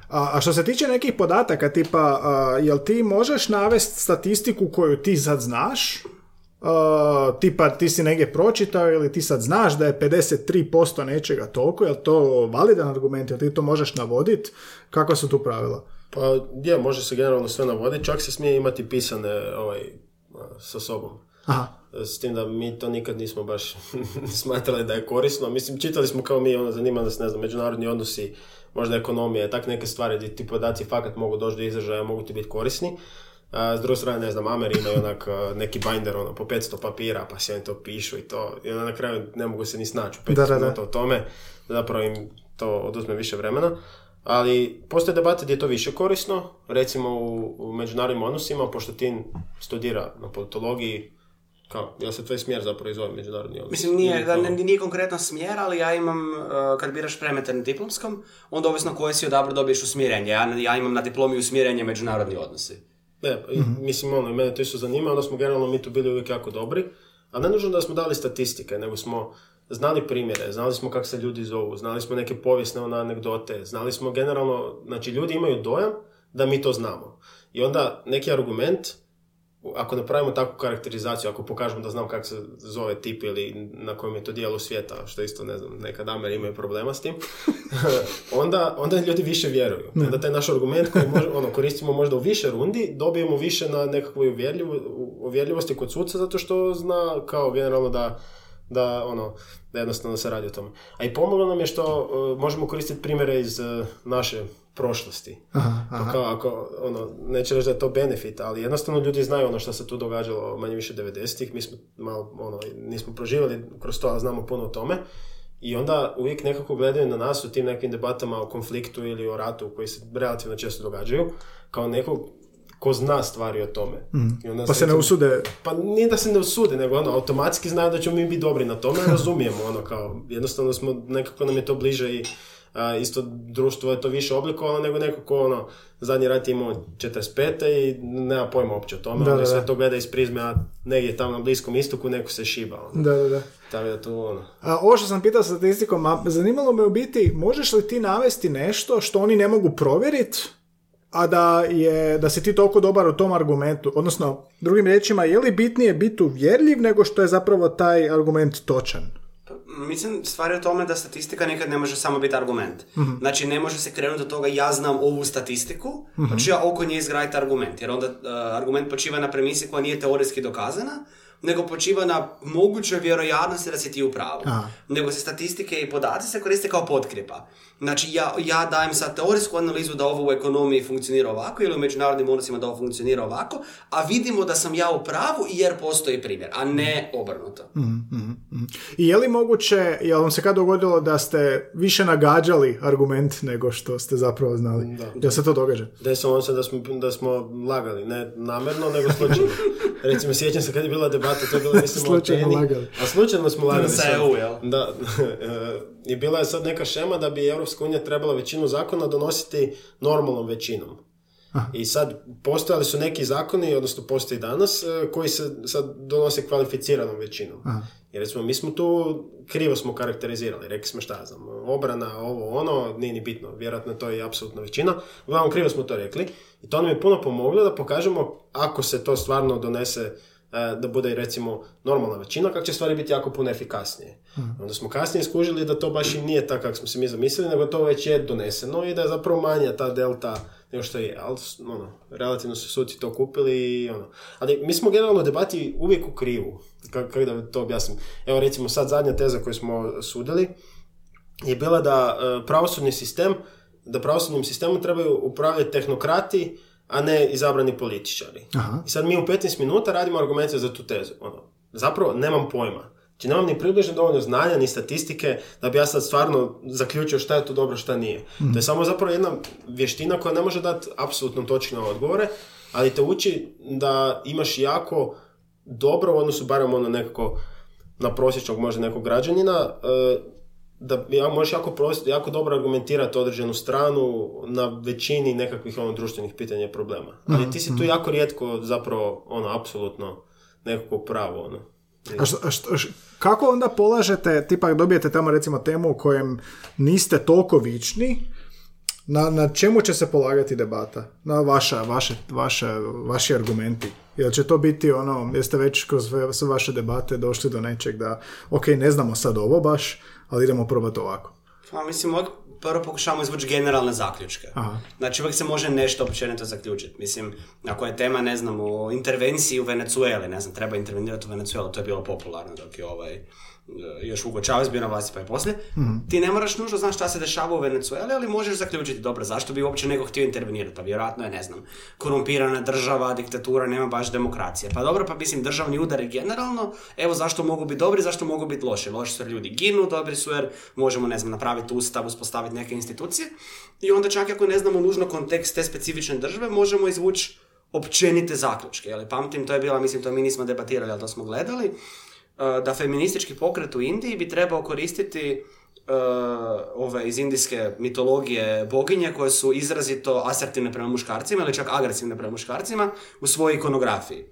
A, a što se tiče nekih podataka, tipa, a, jel ti možeš navesti statistiku koju ti sad znaš, a, tipa ti si negdje pročitao ili ti sad znaš da je 53% nečega toliko, jel to validan argument, jel ti to možeš navoditi, kakva su tu pravila? Pa je, može se generalno sve navoditi, čak se smije imati pisane ovaj, sa sobom. Aha. S tim da mi to nikad nismo baš (laughs) smatrali da je korisno. Mislim, čitali smo kao mi, ono, zanima nas, ne znam, međunarodni odnosi, možda ekonomija, tak neke stvari gdje ti podaci fakat mogu doći do izražaja, mogu ti biti korisni. A, s druge strane, ne znam, Ameri imaju onak neki binder, ono, po 500 papira, pa si oni to pišu i to, i onda na kraju ne mogu se ni snaći u 500 Da, da, da. o tome, zapravo im to oduzme više vremena. Ali postoje debate gdje je to više korisno, recimo u, u međunarodnim odnosima, pošto Tin studira na politologiji, kao, jel se tvoj smjer zapravo iz ove međunarodni odnos? Mislim, nije, da, ne- nije konkretan smjer, ali ja imam, uh, kad biraš premetar na diplomskom, onda ovisno koje si odabrao dobiješ usmjerenje. Ja, ja imam na diplomi usmjerenje međunarodni odnosi. Ne, i- mislim, ono, mene to isto zanima, onda smo generalno mi tu bili uvijek jako dobri, a ne nužno da smo dali statistike, nego smo znali primjere, znali smo kako se ljudi zovu, znali smo neke povijesne ono, anegdote, znali smo generalno, znači ljudi imaju dojam da mi to znamo. I onda neki argument, ako napravimo takvu karakterizaciju, ako pokažemo da znam kako se zove tip ili na kojem je to dijelu svijeta, što isto ne znam, nekad Ameri imaju problema s tim, (laughs) onda, onda ljudi više vjeruju. Onda taj naš argument koji može, ono, koristimo možda u više rundi, dobijemo više na nekakvoj uvjerljivo, uvjerljivosti kod suca zato što zna kao generalno da da ono da jednostavno se radi o tome. A i pomoglo nam je što uh, možemo koristiti primjere iz uh, naše prošlosti. Aha, Pa kao ako, ono, neće reći da je to benefit, ali jednostavno ljudi znaju ono što se tu događalo manje više 90-ih, mi smo malo, ono, nismo proživjeli kroz to, ali znamo puno o tome. I onda uvijek nekako gledaju na nas u tim nekim debatama o konfliktu ili o ratu koji se relativno često događaju, kao nekog ko zna stvari o tome. I onda Pa se ne usude pa nije da se ne usude, nego ono, automatski znaju da ćemo mi biti dobri na tome, (laughs) razumijemo, ono, kao, jednostavno smo, nekako nam je to bliže i a, isto društvo je to više oblikovano nego neko ko ono, zadnji rat je imao 45. i nema pojma uopće o tome, Da, on da, da. sve to gleda iz prizme, a negdje tamo na Bliskom istoku neko se šiba. Ono. Da, da, da. Tako da to ono... A, ovo što sam pitao statistikom, a zanimalo me u biti, možeš li ti navesti nešto što oni ne mogu provjeriti, a da, je, da si ti toliko dobar u tom argumentu? Odnosno, drugim riječima, je li bitnije biti uvjerljiv nego što je zapravo taj argument točan? Mislim, stvar je u tome da statistika nekad ne može samo biti argument. Znači, ne može se krenuti od toga ja znam ovu statistiku, pa ću ja oko nje izgraditi argument. Jer onda uh, argument počiva na premisi koja nije teoretski dokazana, nego počiva na mogućoj vjerojatnosti da si ti u pravu. Aha. Nego se statistike i podaci se koriste kao potkrijepa. Znači, ja, ja dajem sad teorijsku analizu da ovo u ekonomiji funkcionira ovako ili u međunarodnim odnosima da ovo funkcionira ovako, a vidimo da sam ja u pravu jer postoji primjer, a ne obrnuto. I je li moguće, je li vam se kad dogodilo da ste više nagađali argument nego što ste zapravo znali? Da. Jel se to događa? Desilo se da smo, da smo lagali, ne namjerno, nego slučajno. (laughs) Recimo, sjećam se kad je bila debata, to je bilo, (laughs) mislim, o Slučajno lagali. A slučajno smo lagali. Sa sad. EU, jel? Da. (laughs) I bila je sad neka šema da bi Europska unija trebala većinu zakona donositi normalnom većinom. I sad postojali su neki zakoni, odnosno postoji danas, e, koji se sad donose kvalificiranom većinom. Jer recimo, mi smo tu krivo smo karakterizirali, rekli smo šta znam, obrana, ovo, ono, nije ni bitno, vjerojatno je to i apsolutna većina, uglavnom krivo smo to rekli i to nam je puno pomoglo da pokažemo ako se to stvarno donese da bude recimo normalna većina, kako će stvari biti jako puno efikasnije. Onda smo kasnije skužili da to baš i nije tako kako smo se mi zamislili, nego to već je doneseno i da je zapravo manja ta delta nego što je, ali ono, relativno su suci to kupili i ono. Ali mi smo generalno debati uvijek u krivu, kako, kako da to objasnim. Evo recimo sad zadnja teza koju smo sudili je bila da e, pravosudni sistem, da pravosudnim sistemom trebaju upravljati tehnokrati, a ne izabrani političari. Aha. I sad mi u 15 minuta radimo argumente za tu tezu. Ono, zapravo nemam pojma. Znači nemam ni približno dovoljno znanja, ni statistike, da bi ja sad stvarno zaključio šta je to dobro, šta nije. To je samo zapravo jedna vještina koja ne može dati apsolutno točne odgovore, ali te uči da imaš jako dobro u odnosu barem ono nekako na prosječnog možda nekog građanina, e, da ja, možeš jako, pros- jako dobro argumentirati određenu stranu na većini nekakvih ono, društvenih pitanja i problema. Ali ti si tu jako rijetko zapravo ono, apsolutno nekako pravo. Ono. A što, a što- kako onda polažete, tipa dobijete tamo recimo temu u kojem niste toliko vični, na, na čemu će se polagati debata? Na vaša, vaše, vaše, vaši argumenti? Jel će to biti ono, jeste već kroz sve vaše debate došli do nečeg da, ok, ne znamo sad ovo baš, ali idemo probati ovako. Pa mislim, od, prvo pokušavamo izvući generalne zaključke. Aha. Znači, uvijek se može nešto općenito zaključiti. Mislim, ako je tema, ne znam, o intervenciji u Venecueli, ne znam, treba intervenirati u Venecuelu, to je bilo popularno dok je ovaj, još Hugo Chavez bio na vlasti pa i poslije. Ti ne moraš nužno znaš šta se dešava u Venecueli, ali možeš zaključiti, dobro, zašto bi uopće nego htio intervenirati? Pa vjerojatno je, ne znam, korumpirana država, diktatura, nema baš demokracije. Pa dobro, pa mislim, državni udari generalno, evo zašto mogu biti dobri, zašto mogu biti loši. Loši su jer ljudi ginu, dobri su jer možemo, ne znam, napraviti ustav, uspostaviti neke institucije. I onda čak ako ne znamo nužno kontekst te specifične države, možemo izvući općenite zaključke. Jel, pamtim, to je bila, mislim, to mi nismo debatirali, ali to smo gledali, da feministički pokret u Indiji bi trebao koristiti uh, ove iz indijske mitologije boginje koje su izrazito asertivne prema muškarcima ili čak agresivne prema muškarcima u svojoj ikonografiji.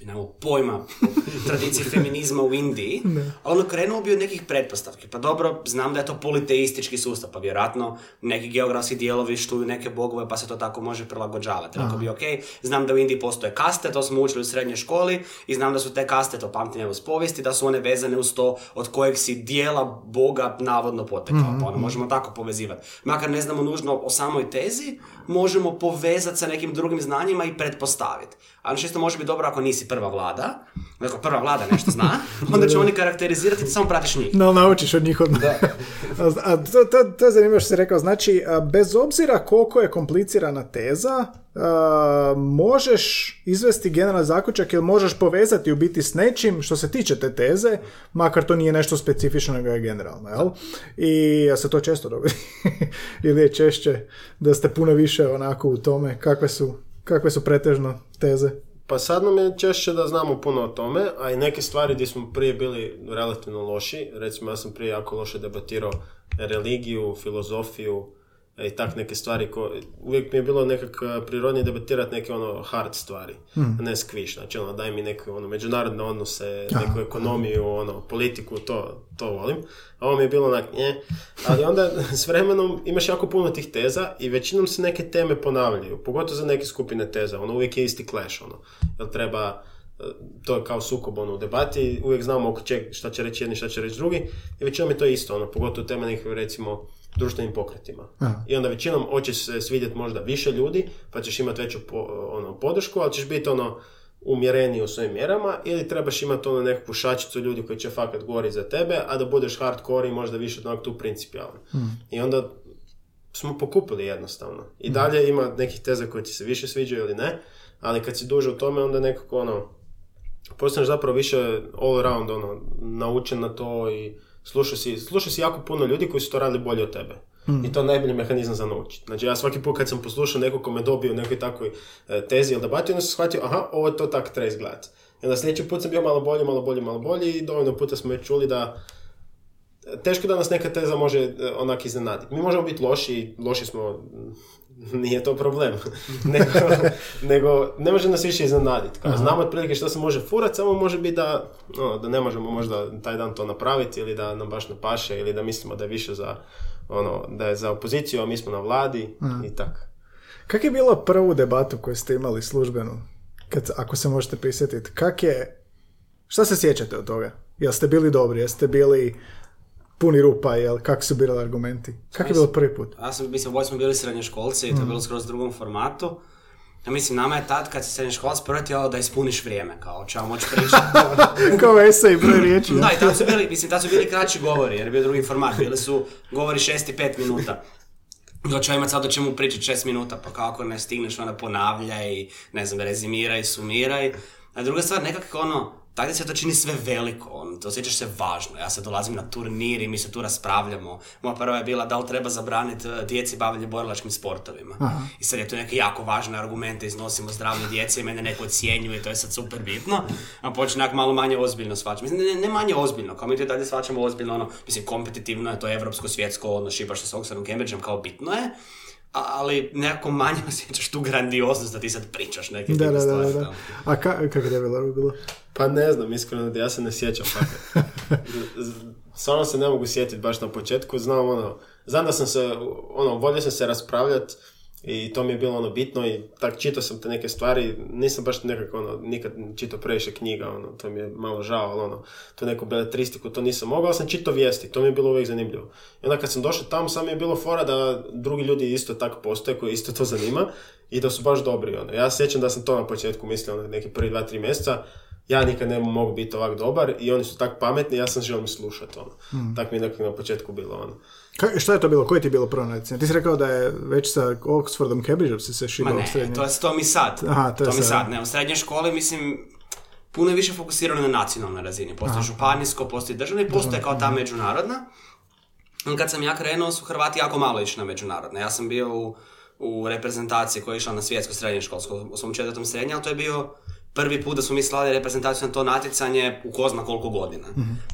Mi nemamo pojma o (laughs) tradiciji feminizma u Indiji, ali ono krenuo bi od nekih pretpostavki. Pa dobro, znam da je to politeistički sustav, pa vjerojatno neki geografski dijelovi štuju neke bogove, pa se to tako može prilagođavati. Rekao bi, ok, znam da u Indiji postoje kaste, to smo učili u srednjoj školi i znam da su te kaste, to pamtim evo iz povijesti, da su one vezane uz to od kojeg si dijela boga navodno potekao. Pa ono možemo tako povezivati. Makar ne znamo nužno o samoj tezi, možemo povezati sa nekim drugim znanjima i pretpostaviti. Ali čisto može biti dobro ako nisi prva vlada, ako prva vlada nešto zna, (laughs) onda će oni karakterizirati ti samo pratiš njih. No, naučiš od njih odmah. (laughs) a, to, to, to je zanimljivo što si rekao. Znači, bez obzira koliko je komplicirana teza, a, možeš izvesti generalni zaključak ili možeš povezati u biti s nečim što se tiče te teze, makar to nije nešto specifično nego je generalno, jel? I a se to često dogodi. (laughs) ili je češće da ste puno više onako u tome kakve su, kakve su pretežno teze. Pa sad nam je češće da znamo puno o tome, a i neke stvari gdje smo prije bili relativno loši, recimo ja sam prije jako loše debatirao religiju, filozofiju, i tak neke stvari ko, uvijek mi je bilo nekak e, prirodnije debatirati neke ono hard stvari, a ne squish, znači ono daj mi neke ono međunarodne odnose, neku ekonomiju, ono politiku, to, to volim, a ovo mi je bilo onak nje, ali onda s vremenom imaš jako puno tih teza i većinom se neke teme ponavljaju, pogotovo za neke skupine teza, ono uvijek je isti clash, ono, jel treba e, to je kao sukob ono, u debati, uvijek znamo oko čeg, šta će reći jedni, šta će reći drugi, i većinom je to isto, ono, pogotovo tema nekih, recimo, društvenim pokretima. Aha. I onda većinom hoće se svidjeti možda više ljudi, pa ćeš imati veću po- ono, podršku, ali ćeš biti ono umjereniji u svojim mjerama, ili trebaš imati ono nekakvu šačicu ljudi koji će fakat gori za tebe, a da budeš hardcore i možda više onak tu principijalan. I onda smo pokupili jednostavno. I dalje ima nekih teza koje ti se više sviđaju ili ne, ali kad si duže u tome, onda nekako ono, postaneš zapravo više all around ono, naučen na to i slušao si, slušao si jako puno ljudi koji su to radili bolje od tebe. I to je najbolji mehanizam za naučiti. Znači ja svaki put kad sam poslušao nekog ko me dobio u nekoj takvoj e, tezi ili debati, onda sam shvatio, aha, ovo to tako treba izgledati. I onda sljedeći put sam bio malo bolji, malo bolji, malo bolji i dovoljno puta smo već čuli da teško da nas neka teza može e, onak iznenaditi. Mi možemo biti loši, loši smo, mm, nije to problem, (laughs) nego, nego ne može nas više iznenaditi. Kao, znamo otprilike što se može furat, samo može biti da, no, da ne možemo možda taj dan to napraviti ili da nam baš ne paše ili da mislimo da je više za, ono, da je za opoziciju, a mi smo na vladi i tako. Kak je bilo prvu debatu koju ste imali službenu? Kad, ako se možete prisjetiti. Kak je... Šta se sjećate od toga? Jel ste bili dobri? Jeste bili puni rupa? Jel, kako su bili argumenti? Kak je bilo prvi put? Ja sam, mislim, oboje smo bili srednjoškolci i to je Mhm. bilo skroz drugom formatu. Ja mislim, nama je tad, kad si srednjoškolac, prvo ti da ispuniš vrijeme, kao, će vam moći pričati. (laughs) Kao esej, broj riječi. da, i tad su bili, mislim, tad su bili kraći govori, jer je bio drugi format, bili su govori 6 i 5 minuta. Da će imati sad o čemu pričati 6 minuta, pa kako ne stigneš, onda ponavljaj, ne znam, rezimiraj, sumiraj. A druga stvar, nekako ono, tako da se to čini sve veliko, on, to osjećaš se važno. Ja sad dolazim na turnir i mi se tu raspravljamo. Moja prva je bila da li treba zabraniti eh, djeci bavljanje borilačkim sportovima. I sad je tu neke jako važne argumente, iznosimo zdravlje djece i mene neko ocjenjuje, to je sad super bitno. A počne onak malo manje ozbiljno svačati. Mislim, ne, ne manje ozbiljno, kao mi to dalje svačamo ozbiljno, ono, mislim, kompetitivno je, to evropsko, svjetsko, ono, šibaš se s Oxfordom, Cambridgeom, kao bitno je. Ali nekako manje (laughs) osjećaš tu grandioznost da ti sad pričaš neke Da, da, da, da. A ka, kako je bilo? Pa ne znam, iskreno da ja se ne sjećam (laughs) Stvarno se ne mogu sjetiti baš na početku, znam ono, znam da sam se, ono, volio sam se raspravljati i to mi je bilo ono bitno i tak čitao sam te neke stvari, nisam baš nekako ono, nikad čitao previše knjiga, ono, to mi je malo žao, ali ono, tu neku beletristiku to nisam mogao, ali sam čitao vijesti, to mi je bilo uvijek zanimljivo. I onda kad sam došao tamo, sam mi je bilo fora da drugi ljudi isto tako postoje, koji isto to zanima i da su baš dobri, ono. Ja sjećam da sam to na početku mislio, ono, neki prvi dva, tri mjeseca, ja nikad ne mogu biti ovak dobar i oni su tak pametni, ja sam želim slušati, ono. Tak mi je nekako na početku bilo, ono. Ka, šta je to bilo? Koje ti je bilo prvo natjecanje? Ti si rekao da je već sa Oxfordom, Cambridgeom si se Ma šibao u ne, srednje. to, je, to mi sad. Aha, to je mi sad. sad. Ne, u srednjoj školi, mislim, puno je više fokusirano na nacionalnoj razini. Postoji županijsko, postoji državno i postoje kao ta međunarodna. Kad sam ja krenuo su Hrvati jako malo išli na međunarodne. Ja sam bio u, u reprezentaciji koja je išla na svjetsko srednje školsko u svom četvrtom srednje, ali to je bio prvi put da smo mi slali reprezentaciju na to natjecanje u ko zna koliko godina.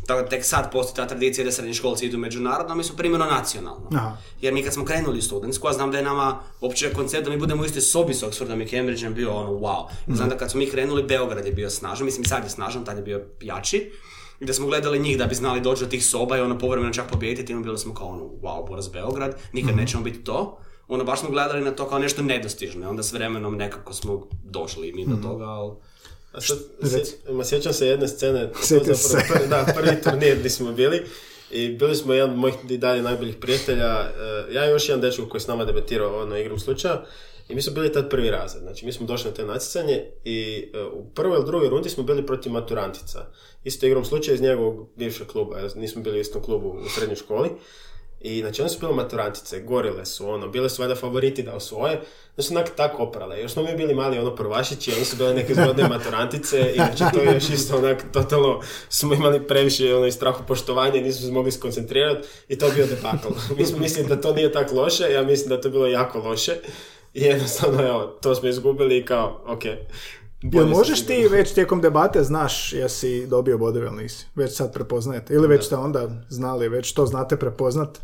Tako da tek sad postoji ta tradicija da srednjoškolci idu međunarodno, a mi su primjerno nacionalno. Aha. Jer mi kad smo krenuli u studentsku, a znam da je nama opće koncept da mi budemo u istoj sobi s Oxfordom i Cambridgeom bio ono wow. I Znam da kad smo mi krenuli, Beograd je bio snažan, mislim sad je snažan, tad je bio jači. I da smo gledali njih da bi znali doći do tih soba i ono povremeno čak pobijediti, i bili smo kao ono wow, Boras Beograd, nikad nećemo biti to. Ono baš smo gledali na to kao nešto nedostižno i onda s vremenom nekako smo došli mi do toga, ali... A sad, ma sjećam se jedne scene, to zapravo se. prvi, da, prvi turnir gdje smo bili i bili smo jedan od mojih i dalje najboljih prijatelja, e, ja i još jedan dečko koji je s nama debatirao ono igrom slučaja i mi smo bili tad prvi razred, znači mi smo došli na to natjecanje i e, u prvoj ili drugoj rundi smo bili protiv maturantica, isto igrom slučaja iz njegovog bivšeg kluba, nismo bili u istom klubu u srednjoj školi i znači one su bile maturantice, gorile su, ono, bile su valjda favoriti da osvoje, da su onak tako oprale. Još smo mi bili mali ono prvašići, oni su bile neke zgodne (laughs) maturantice i znači to je još isto onak totalno smo imali previše ono, i strahu poštovanja, nismo se mogli skoncentrirati i to je bio debakl. (laughs) Mi smo mislili da to nije tako loše, ja mislim da je to bilo jako loše i jednostavno evo, to smo izgubili i kao, ok, Jel možeš ti već tijekom debate znaš jesi dobio bodove ili nisi? Već sad prepoznajete. Ili već ste onda znali, već to znate prepoznat?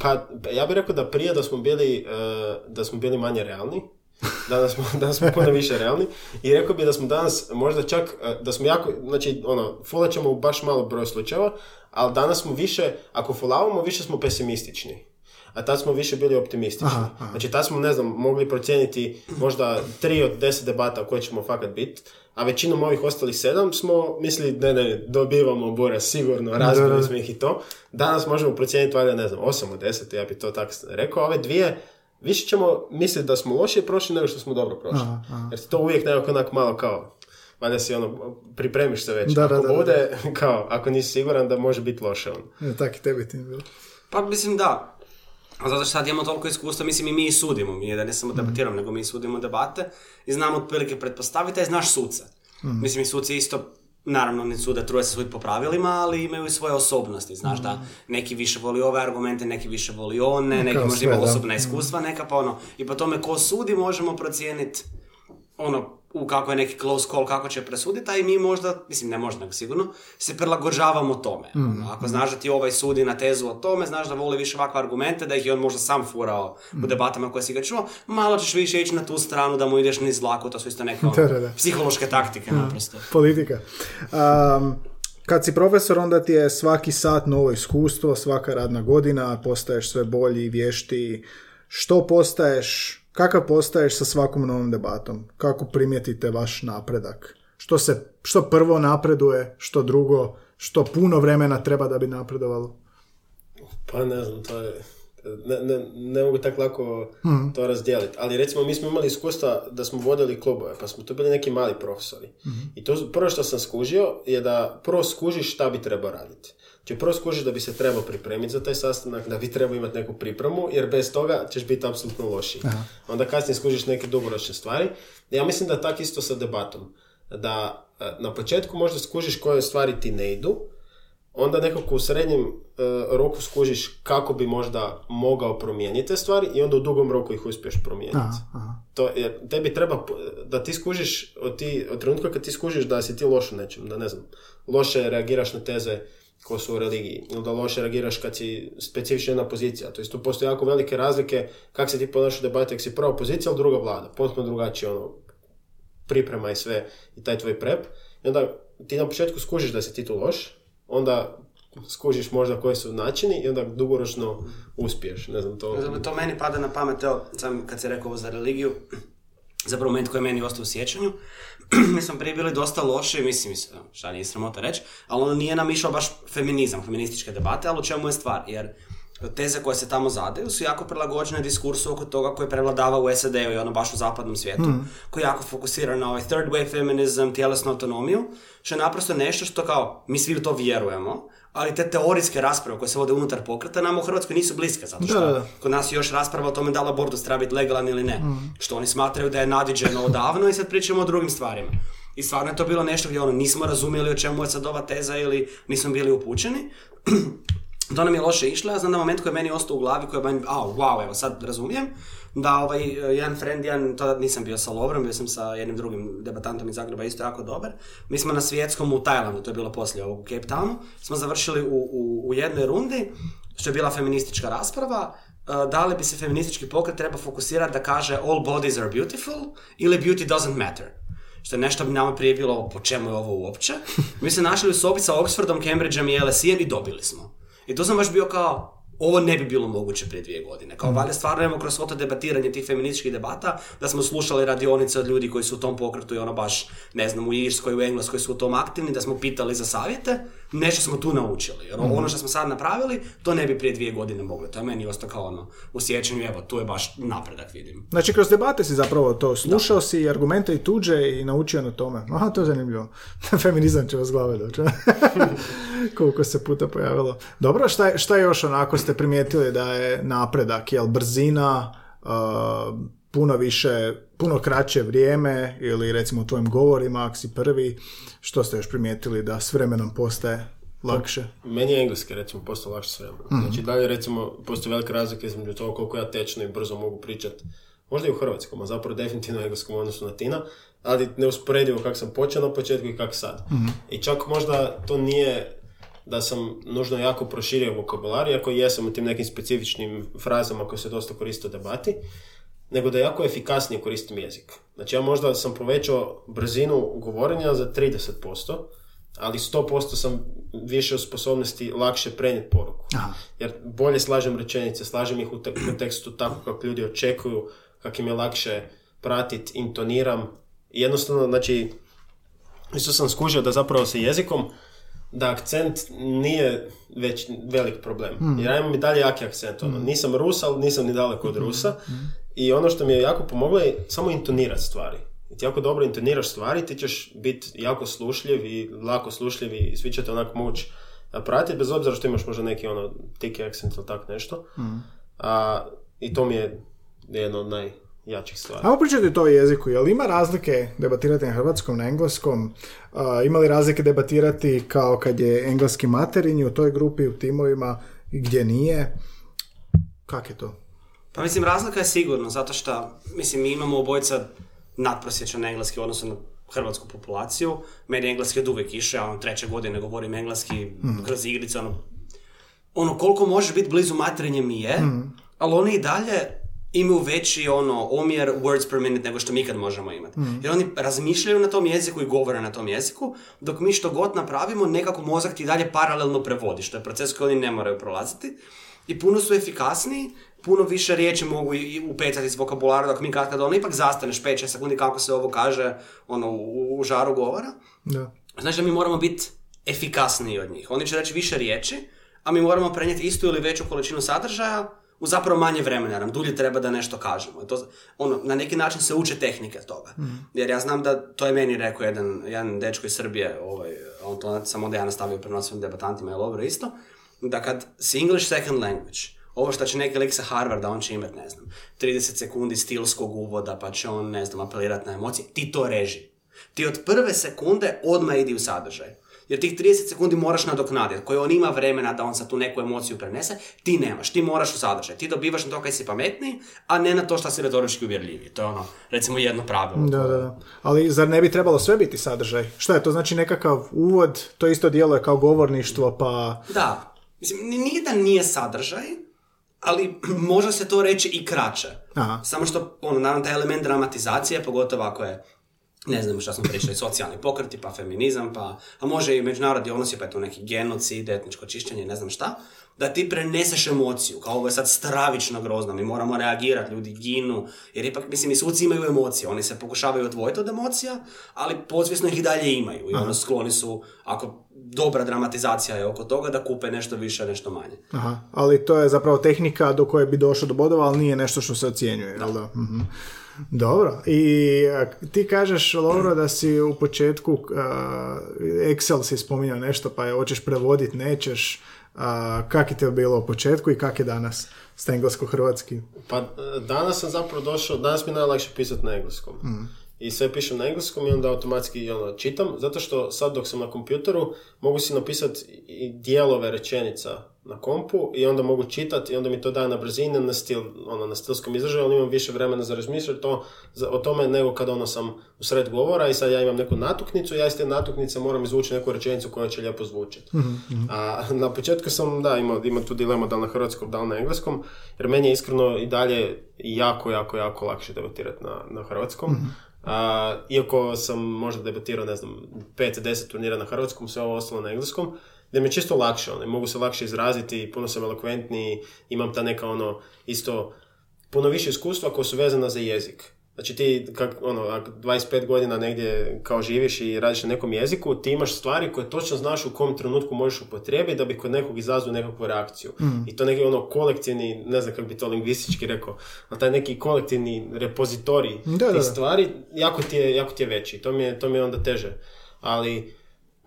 Pa, ja bih rekao da prije da smo bili, e, da smo bili manje realni, danas smo, (laughs) danas smo puno više realni i rekao bih da smo danas možda čak, e, da smo jako, znači, ono, fulat ćemo u baš malo broj slučajeva, ali danas smo više, ako fulavamo, više smo pesimistični. A tad smo više bili optimistični. Aha, aha. Znači, tad smo, ne znam, mogli procijeniti možda tri od deset debata koje ćemo fakat biti, a većinom ovih ostalih sedam smo mislili, ne, ne, dobivamo Bora sigurno, razbili smo ih i to. Danas možemo procijeniti, valjda, ne znam, osam od deset, ja bi to tako rekao. Ove dvije, više ćemo misliti da smo loše prošli nego što smo dobro prošli. Aha, aha. Jer to uvijek nekako onak malo kao, valjda si ono, pripremiš se već. Da, da, ako da, da. bude, (laughs) kao, ako nisi siguran da može biti loše on. E, tak i tebi ti je bilo. Pa mislim da. A zato što sad imamo toliko iskustva, mislim i mi i sudimo. Mi da ne samo debatiramo, nego mi sudimo debate i znamo otprilike pretpostaviti, znaš suce. Mislim i suci isto, naravno ne sude truje se suditi po pravilima, ali imaju i svoje osobnosti. Znaš da neki više voli ove argumente, neki više voli one, neki možda ima osobna iskustva, neka pa ono. I po tome ko sudi možemo procijeniti ono, u kako je neki close call, kako će presuditi, a i mi možda, mislim ne možda, nego sigurno, se prilagođavamo tome. Mm, Ako znaš da ti ovaj sudi na tezu o tome, znaš da voli više ovakve argumente, da ih je on možda sam furao Mm. u debatama koje si ga čuo, malo ćeš više ići na tu stranu da mu ideš niz dlaku, to su isto neke ono, (laughs) Da, da, da. psihološke taktike naprosto. Politika. Um, kad si profesor, onda ti je svaki sat novo iskustvo, svaka radna godina, postaješ sve bolji, vještiji. Što postaješ, kakav postaješ sa svakom novom debatom? Kako primijetite vaš napredak? Što se, što prvo napreduje, što drugo, što puno vremena treba da bi napredovalo? Pa ne znam, to je... Ne, ne, ne mogu tako lako Mhm. to razdijeliti. Ali recimo mi smo imali iskustva da smo vodili klubove, pa smo to bili neki mali profesori. Mhm. I to prvo što sam skužio je da prvo skužiš šta bi trebao raditi. Znači prvo skužiš da bi se trebao pripremiti za taj sastanak, da bi trebao imati neku pripremu, jer bez toga ćeš biti apsolutno lošiji. Onda kasnije skužiš neke dugoročne stvari. Ja mislim da tak isto sa debatom. Da e, na početku možda skužiš koje stvari ti ne idu, onda nekako u srednjem e, roku skužiš kako bi možda mogao promijeniti te stvari i onda u dugom roku ih uspiješ promijeniti. Aha, aha. To, jer tebi treba da ti skužiš od, ti, od trenutka kad ti skužiš da si ti loš u nečem, da ne znam, loše reagiraš na teze koje su u religiji, ili da loše reagiraš kad si specifična jedna pozicija. To jest postoje jako velike razlike kako se ti ponašaš u debati, si prva pozicija, ali druga vlada. Potpuno drugačije ono, priprema i sve i taj tvoj prep. I onda ti na početku skužiš da si ti tu loš, onda skužiš možda koji su načini i onda dugoročno uspiješ. Ne znam, to... To, meni pada na pamet, evo, sam kad se rekao za religiju, zapravo moment koji je meni ostao u sjećanju, (clears throat) mi smo prije bili dosta loši, mislim, šta nije sramota reći, ali ono nije nam išao baš feminizam, feminističke debate, ali u čemu je stvar, jer teze koje se tamo zadaju su jako prilagođene diskursu oko toga koji prevladava u SAD-u i ono baš u zapadnom svijetu, koji je jako fokusira na ovaj third wave feminism, tjelesnu autonomiju, što je naprosto nešto što kao, mi svi u to vjerujemo, ali te teorijske rasprave koje se vode unutar pokreta nama u Hrvatskoj nisu bliske, zato što Da, da, kod nas je još rasprava o tome da li abortus treba biti legalan ili ne. Što oni smatraju da je nadiđeno odavno i sad pričamo o drugim stvarima. I stvarno je to bilo nešto gdje ono nismo razumjeli o čemu je sad ova teza ili nismo bili upućeni. (clears throat) to nam je loše išlo, ja znam da moment koji je meni ostao u glavi, koji je meni, a, wow, evo sad razumijem, da ovaj, jedan friend, jedan, to nisam bio sa Lovrom, bio sam sa jednim drugim debatantom iz Zagreba, isto jako dobar. Mi smo na svjetskom u Tajlandu, to je bilo poslije ovog u Cape Townu, smo završili u, u, u jednoj rundi, što je bila feministička rasprava, eh, da li bi se feministički pokret treba fokusirati da kaže all bodies are beautiful ili beauty doesn't matter. Što je nešto bi nama prije bilo, po čemu je ovo uopće? (laughs) Mi se našli u sobi sa Oxfordom, Cambridgeom i LSE-em i dobili smo. I tu sam baš bio kao, ovo ne bi bilo moguće prije dvije godine. Kao, valjda stvarno imamo kroz to debatiranje tih feminističkih debata, da smo slušali radionice od ljudi koji su u tom pokretu i ono baš, ne znam, u Irskoj, u Engleskoj su u tom aktivni, da smo pitali za savjete, nešto smo tu naučili. Jer ono što smo sad napravili, to ne bi prije dvije godine mogli. To je meni ostao kao ono, u sjećanju, evo, tu je baš napredak, vidim. Znači, kroz debate si zapravo to slušao si argumente i tuđe i naučio na tome. Aha, to je zanimljivo. (laughs) Feminizam će vas glave doći. (laughs) Koliko se puta pojavilo. Dobro, šta, je- šta je još onako ste primijetili da je napredak? Jel brzina, uh, puno više, puno kraće vrijeme ili recimo u tvojim govorima, ako si prvi, što ste još primijetili da s vremenom postaje lakše? Meni je engleski recimo postao lakše s vremenom. Znači dalje recimo postoji velika razlika između toga koliko ja tečno i brzo mogu pričat. Možda i u hrvatskom, a zapravo definitivno u engleskom odnosu na Tina. ali neusporedivo kako sam počeo na početku i kako sad. I čak možda to nije da sam nužno jako proširio vokabular, iako jesam u tim nekim specifičnim frazama koje se dosta koriste u debati, nego da jako efikasnije koristim jezik. Znači ja možda sam povećao brzinu govorenja za 30%, ali 100% sam više u sposobnosti lakše prenijeti poruku. Aha. Jer bolje slažem rečenice, slažem ih u te- kontekstu tako kako ljudi očekuju, kako im je lakše pratiti, intoniram. Jednostavno, znači, isto sam skužio da zapravo sa jezikom da akcent nije već velik problem. Jer ja imam i dalje jaki akcent. Ono. Nisam Rus, ali nisam ni daleko od Rusa. I ono što mi je jako pomoglo je samo intonirati stvari. I ti jako dobro intoniraš stvari, ti ćeš biti jako slušljiv i lako slušljiv i svi će te onako moći pratiti, bez obzira što imaš možda neki ono tiki akcent ili tak nešto. A, I to mi je jedno od najjačih stvari. Ajmo pričati to o jeziku. Jel ima razlike debatirati na hrvatskom, na engleskom? A, ima li razlike debatirati kao kad je engleski materinji u toj grupi, u timovima, i gdje nije? Kak je to? Pa mislim, razlika je sigurno, zato što, mislim, mi imamo obojica nadprosječan engleski u odnosu na hrvatsku populaciju. Meni je engleski od uvijek išao, ja ono treće godine govorim engleski kroz igrice, ono, ono koliko može biti blizu materinje mi je, ali oni i dalje imaju veći ono omjer words per minute nego što mi ikad možemo imati. Jer oni razmišljaju na tom jeziku i govore na tom jeziku, dok mi što god napravimo, nekako mozak ti dalje paralelno prevodi, što je proces koji oni ne moraju prolaziti. I puno su efikasniji, puno više riječi mogu upecati iz vokabulara, dok mi kad, kad ono ipak zastaneš 5-6 sekundi kako se ovo kaže ono, u, u žaru govora, Da. znači da mi moramo biti efikasniji od njih. Oni će reći više riječi, a mi moramo prenijeti istu ili veću količinu sadržaja u zapravo manje vremena, nam dulje treba da nešto kažemo. To, ono, na neki način se uče tehnike toga. Jer ja znam da, to je meni rekao jedan, jedan dečko iz Srbije, ovaj, on to sam onda ja nastavio prenositi svojim debatantima, je dobro isto, da kad si English second language, ovo što će neki lik sa Harvarda, on će imati, ne znam, 30 sekundi stilskog uvoda, pa će on, ne znam, apelirati na emocije, ti to reži. Ti od prve sekunde odmah idi u sadržaj. Jer tih 30 sekundi moraš nadoknaditi, koje on ima vremena da on sad tu neku emociju prenese, ti nemaš, ti moraš u sadržaj. Ti dobivaš na to kaj si pametniji, a ne na to što si retorički uvjerljiviji. To je ono, recimo jedno pravilo. Da, da, da. Ali zar ne bi trebalo sve biti sadržaj? Šta je to? Znači nekakav uvod, to isto djeluje kao govorništvo, pa... Da, mislim, ni- nije da nije sadržaj, ali (clears throat) može se to reći i kraće. Aha. Samo što, ono, naravno, taj element dramatizacije, pogotovo ako je, ne znam šta smo pričali, socijalni pokreti, pa feminizam, pa, a može i međunarodni odnosi, pa je to neki genocid, etničko čišćenje, ne znam šta, da ti preneseš emociju, kao ovo je sad stravično grozno, mi moramo reagirati, ljudi ginu, jer ipak, mislim, i suci imaju emocije, oni se pokušavaju odvojiti od emocija, ali podsvjesno ih i dalje imaju i ono skloni su, ako dobra dramatizacija je oko toga, da kupe nešto više, nešto manje. Aha, ali to je zapravo tehnika do koje bi došao do bodova, ali nije nešto što se ocjenjuje, jel da? Mhm. Dobro, i a, ti kažeš, Lovro, da si u početku, a, Excel si spominjao nešto, pa je hoćeš prevoditi, nećeš, a, kak je te bilo u početku i kak je danas s englesko-hrvatski? Pa e, danas sam zapravo došao, danas mi je najlakše pisati na engleskom. I sve pišem na engleskom i onda automatski ono, čitam, zato što sad dok sam na kompjuteru mogu si napisati i dijelove rečenica na kompu i onda mogu čitati i onda mi to daje na brzini, na stil, ono, na stilskom izražaju, ali imam više vremena za razmišljati to, za, o tome nego kad ono sam u sred govora i sad ja imam neku natuknicu, ja iz te natuknice moram izvući neku rečenicu koja će lijepo zvučiti. A na početku sam, da, imao, imao tu dilemu da li na hrvatskom, da li na engleskom, jer meni je iskreno i dalje jako, jako, jako lakše debatirati na, na hrvatskom. A, iako sam možda debatirao, ne znam, 5-10 turnira na hrvatskom, sve ovo ostalo na engleskom, da mi je čisto lakše, ono, mogu se lakše izraziti, puno sam elokventniji, imam ta neka, ono, isto, puno više iskustva koja su vezana za jezik. Znači ti, kak, ono, ako 25 godina negdje kao živiš i radiš na nekom jeziku, ti imaš stvari koje točno znaš u kom trenutku možeš upotrijebiti da bi kod nekog izazvao nekakvu reakciju. I to neki ono kolektivni, ne znam kako bi to lingvistički rekao, ali taj neki kolektivni repozitorij Da, da, tih da. stvari jako ti je, jako ti je veći. To mi je, to mi je onda teže. Ali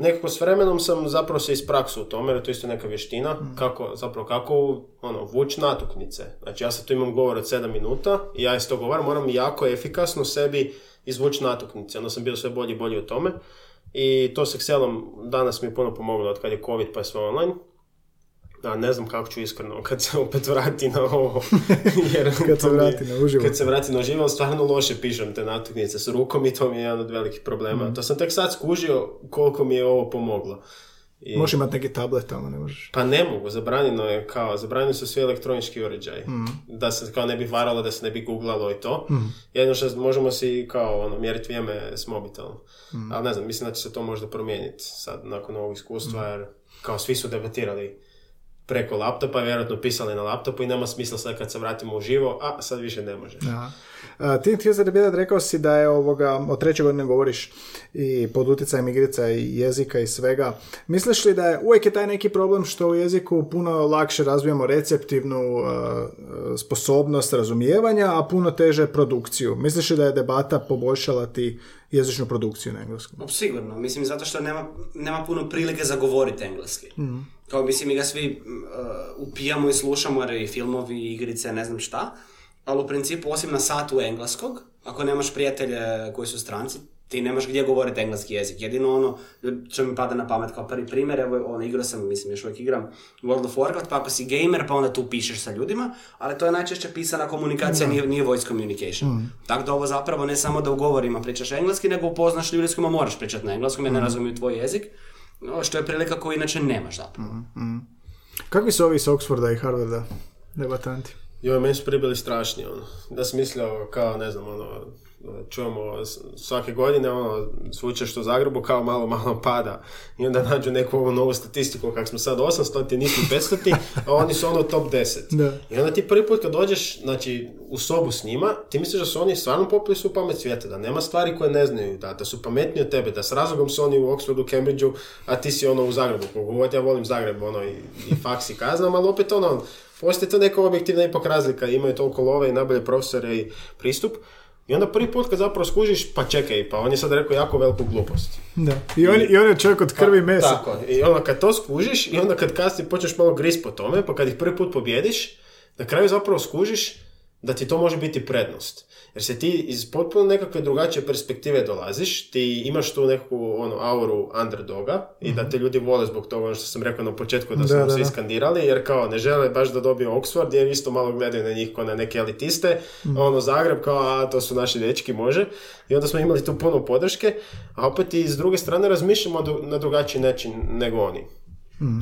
nekako s vremenom sam zapravo se ispraksu u tome, jer je to isto neka vještina, kako, zapravo kako ono, vući natuknice. Znači ja sad tu imam govor od 7 minuta i ja iz tog govora moram jako efikasno sebi izvući natuknice. Onda sam bio sve bolji i bolji u tome. I to s Excelom danas mi je puno pomoglo od kad je COVID pa je sve online. A ne znam kako ću iskreno kad se opet vrati na ovo. (laughs) Jer Kad se vrati na uživo. Kad se vrati na uživo, stvarno loše pišem te natuknice s rukom i to mi je jedan od velikih problema. Mhm. To sam tek sad skužio koliko mi je ovo pomoglo. I, Možeš imati neki tablet tamo, ne možeš. Pa ne mogu, zabranjeno je kao, zabranjeni su svi elektronički uređaji. Mhm. Da se kao ne bi varalo, da se ne bi googlalo i to. Jedino što možemo si kao ono, mjeriti vrijeme s mobitelom. Mhm. Ali ne znam, mislim da će se to možda promijeniti sad nakon ovog iskustva, jer kao svi su debatirali preko laptopa, vjerojatno pisali na laptopu i nema smisla sad kad se vratimo u živo, a sad više ne može. Da. A, ti htio sam te rekao si da je ovoga, od treće godine govoriš i pod utjecajem igrica i jezika i svega. Misliš li da je uvijek je taj neki problem što u jeziku puno lakše razvijamo receptivnu a, sposobnost razumijevanja, a puno teže produkciju? Misliš li da je debata poboljšala ti jezičnu produkciju na engleskom? No, sigurno, mislim zato što nema, nema puno prilike za govoriti engleski. Kao mislim mi ga svi uh, upijamo i slušamo jer i filmovi, igrice, ne znam šta, ali u principu osim na satu engleskog, ako nemaš prijatelje koji su stranci, ti nemaš gdje govoriti engleski jezik. Jedino ono što mi pada na pamet kao prvi primjer, evo ono, igrao sam, mislim još uvijek igram World of Warcraft, pa ako si gamer, pa onda tu pišeš sa ljudima, ali to je najčešće pisana komunikacija, nije, nije voice communication. Tako da ovo zapravo ne samo da u govorima pričaš engleski, nego upoznaš ljude s kojima moraš pričati na engleskom jer ne razumiju tvoj jezik, no, što je prilika koju inače nemaš zapravo. Kakvi su ovi iz Oxforda i Harvarda debatanti? Joj, meni su pribili strašni, ono. Da sam mislio, kao, ne znam, ono, čujemo svake godine, ono, sveučilište u Zagrebu kao malo, malo pada. I onda nađu neku ovu novu statistiku, kako smo sad 800, nismo 500, a oni su ono top 10. Da. I onda ti prvi put kad dođeš, znači, u sobu s njima, ti misliš da su oni stvarno popili su pamet svijeta, da nema stvari koje ne znaju, da, da su pametniji od tebe, da s razlogom su oni u Oxfordu, Cambridgeu, a ti si ono u Zagrebu. Koliko god ja volim Zagreb, ono, i, i faks i kaznam, ali opet ono, postoji to neka objektivna ipak razlika, imaju toliko love i najbolje profesore i pristup. I onda prvi put kad zapravo skužiš, pa čekaj, pa on je sad rekao jako veliku glupost. Da. I on, i on je čovjek od krvi i mesa. Pa, Tako, i onda kad to skužiš i onda kad kasnije počneš malo gris po tome, pa kad ih prvi put pobjediš, na kraju zapravo skužiš da ti to može biti prednost. Jer se ti iz potpuno nekakve drugačije perspektive dolaziš, ti imaš tu neku ono, auru underdoga i da te ljudi vole zbog toga, ono što sam rekao na početku da Da, smo da, svi da. skandirali, jer kao ne žele baš da dobiju Oxford, jer isto malo gledaju na njih kao na neke elitiste, a ono Zagreb kao, a to su naši dečki, može. I onda smo imali tu puno podrške, a opet i s druge strane razmišljamo na drugačiji način nego oni.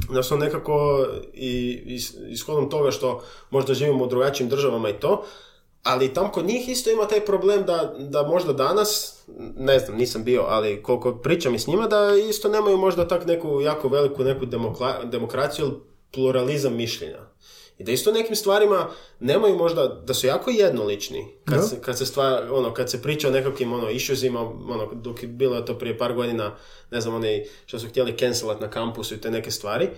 Da su nekako i is- ishodom toga što možda živimo u drugačijim državama i to, ali tam kod njih isto ima taj problem da, da možda danas, ne znam, nisam bio, ali koliko pričam i s njima, da isto nemaju možda tak neku jako veliku neku demokla- demokraciju ili pluralizam mišljenja. I da isto nekim stvarima nemaju možda, da su jako jednolični. Kad, Da. se, kad se stvar, ono, kad se priča o nekakvim ono, issuesima, ono, dok je bilo to prije par godina, ne znam, oni što su htjeli cancelat na kampusu i te neke stvari,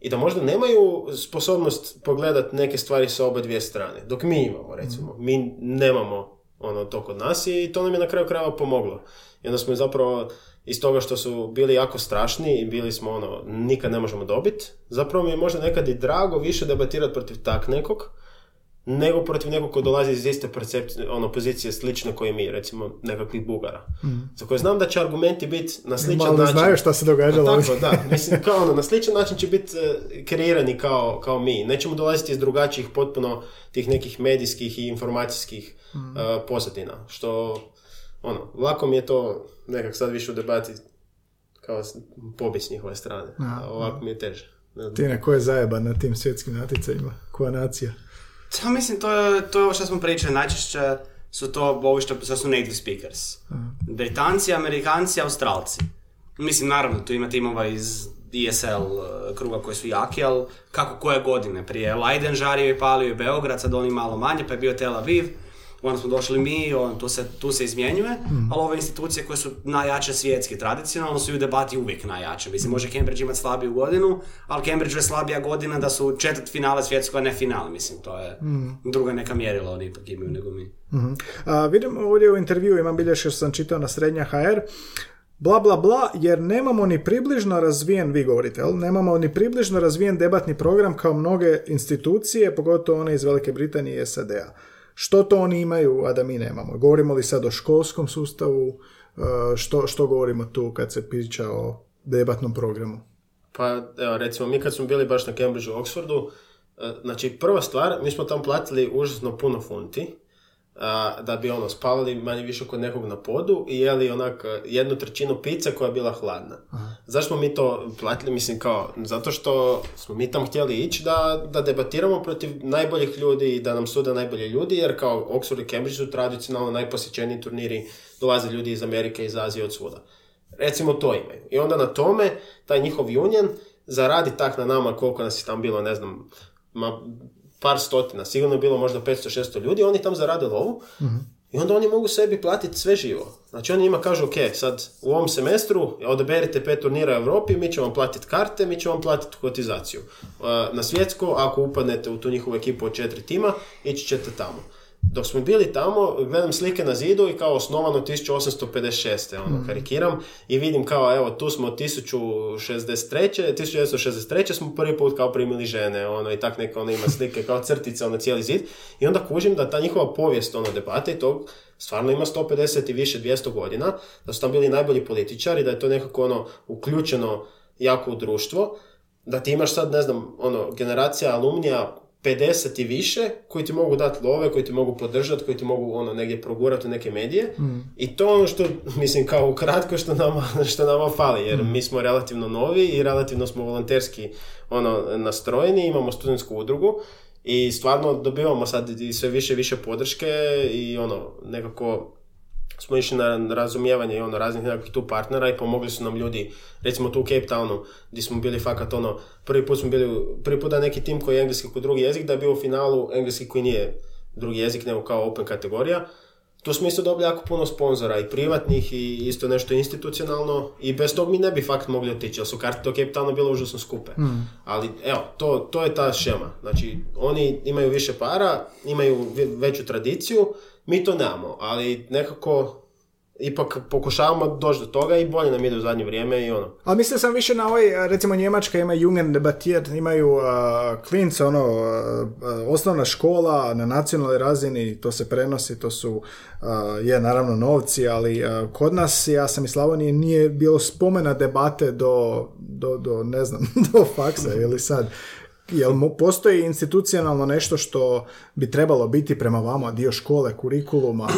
i da možda nemaju sposobnost pogledat neke stvari sa oba dvije strane. Dok mi imamo, recimo. Mi nemamo ono, to kod nas i to nam je na kraju krajeva pomoglo. I onda smo zapravo iz toga što su bili jako strašni i bili smo ono, nikad ne možemo dobiti, zapravo mi je možda nekad i drago više debatirati protiv tak nekog, nego protiv nekog ko dolazi iz iste percepcije, ono, pozicije slične koje mi, recimo nekakvih Bugara. Za koje znam da će argumenti biti na sličan Malo način. znaju šta se događalo tako, da. Mislim, kao ono, na sličan način će biti e, kreirani kao, kao mi. Nećemo dolaziti iz drugačijih potpuno tih nekih medijskih i informacijskih Mm. e, pozadina. Što, ono, lako mi je to nekak sad više u debati kao s- pobjeć s njihove strane. A ovako mi je teže. Ne znam. Tine, ko je zajeban na tim svjetskim natjecanjima? Koja nacija? Ja mislim, to je, to je ovo što smo pričali, najčešće su to ovi što, što su native speakers. Britanci, Amerikanci, Australci. Mislim, naravno, tu ima timova iz ESL eh, kruga koji su jaki, ali kako koje godine? Prije Leiden žario i palio i Beograd, sad oni malo manje, pa je bio Tel Aviv. Onda smo došli mi, on, tu, se, tu se izmjenjuje, ali ove institucije koje su najjače svjetski, tradicionalno su i u debati uvijek najjače. Mislim, može Cambridge imati slabiju godinu, ali Cambridge je slabija godina da su četvrt finale svjetskog, a ne final. Mislim, to je druga neka mjerila, oni ipak imaju nego mi. Mhm. A, vidim ovdje u intervju, imam bilješke što sam čitao na srednja HR, bla bla bla, jer nemamo ni približno razvijen, vi govorite, jel? nemamo ni približno razvijen debatni program kao mnoge institucije, pogotovo one iz Velike Britanije i SAD-a. Što to oni imaju, a da mi nemamo? Govorimo li sad o školskom sustavu? E, Što, što govorimo tu kad se priča o debatnom programu? Pa, evo, recimo, mi kad smo bili baš na Cambridgeu u Oxfordu, e, znači, prva stvar, mi smo tam platili užasno puno funti, a, da bi ono spavali manje više kod nekog na podu i jeli onak e, jednu trećinu pice koja je bila hladna. Zašto smo mi to platili? Mislim kao, zato što smo mi tam htjeli ići da, da debatiramo protiv najboljih ljudi i da nam sude najbolji ljudi, jer kao Oxford i Cambridge su tradicionalno najposjećeniji turniri, dolaze ljudi iz Amerike, iz Azije, od svuda. Recimo to imaju. I onda na tome, taj njihov union zaradi tak na nama koliko nas je tam bilo, ne znam, ma, par stotina, sigurno je bilo možda 500-600 ljudi, oni tam zarade lovu i onda oni mogu sebi platiti sve živo. Znači oni njima kažu, ok, sad u ovom semestru odaberite pet turnira u Europi, mi ćemo vam platiti karte, mi ćemo vam platiti kotizaciju. Uh, Na svjetsko, ako upadnete u tu njihovu ekipu od četiri tima, ići ćete tamo. Dok smo bili tamo, gledam slike na zidu i kao osnovano 1856. ono, karikiram, i vidim kao, evo, tu smo 1063. 1963. smo prvi put kao primili žene, ono, i tak neka ono ima slike kao crtice, ono, cijeli zid. I onda kužim da ta njihova povijest, ono, debate i tog, stvarno ima 150 i više 200 godina, da su tam bili najbolji političari, da je to nekako, ono, uključeno jako u društvo, da ti imaš sad, ne znam, ono, generacija alumnija 50 i više koji ti mogu dati love, koji ti mogu podržati, koji ti mogu ono negdje progurati u neke medije. I to ono što, (laughs) mislim, kao ukratko što nama, (laughs) što nama fali, jer mi smo relativno novi i relativno smo volonterski ono, nastrojeni, imamo studentsku udrugu i stvarno dobivamo sad i sve više i više podrške i ono, nekako smo išli na razumijevanje i ono raznih nekakvih tu partnera i pomogli su nam ljudi, recimo tu u Cape Townu, gdje smo bili fakat ono, prvi put smo bili, prvi put da neki tim koji je engleski kod drugi jezik, da je bio u finalu engleski koji nije drugi jezik, nego kao open kategorija. Tu smo isto dobili jako puno sponzora i privatnih i isto nešto institucionalno i bez tog mi ne bi fakt mogli otići, jer su karte do Cape Towna bile užasno skupe. Ali evo, to, to je ta šema. Znači, oni imaju više para, imaju ve- veću tradiciju, mi to nemamo, ali nekako ipak pokušavamo doći do toga i bolje nam ide u zadnje vrijeme i ono. Ali mislio sam više na ovaj, recimo Njemačka ima Jungen debatiert, imaju uh, klince, ono, uh, uh, osnovna škola na nacionalnoj razini, to se prenosi, to su, uh, je naravno novci, ali uh, kod nas, ja sam iz Slavonije, nije bilo spomena debate do, do, do ne znam, (laughs) do faksa ili sad. Jel postoji institucionalno nešto što bi trebalo biti prema vama dio škole, kurikuluma?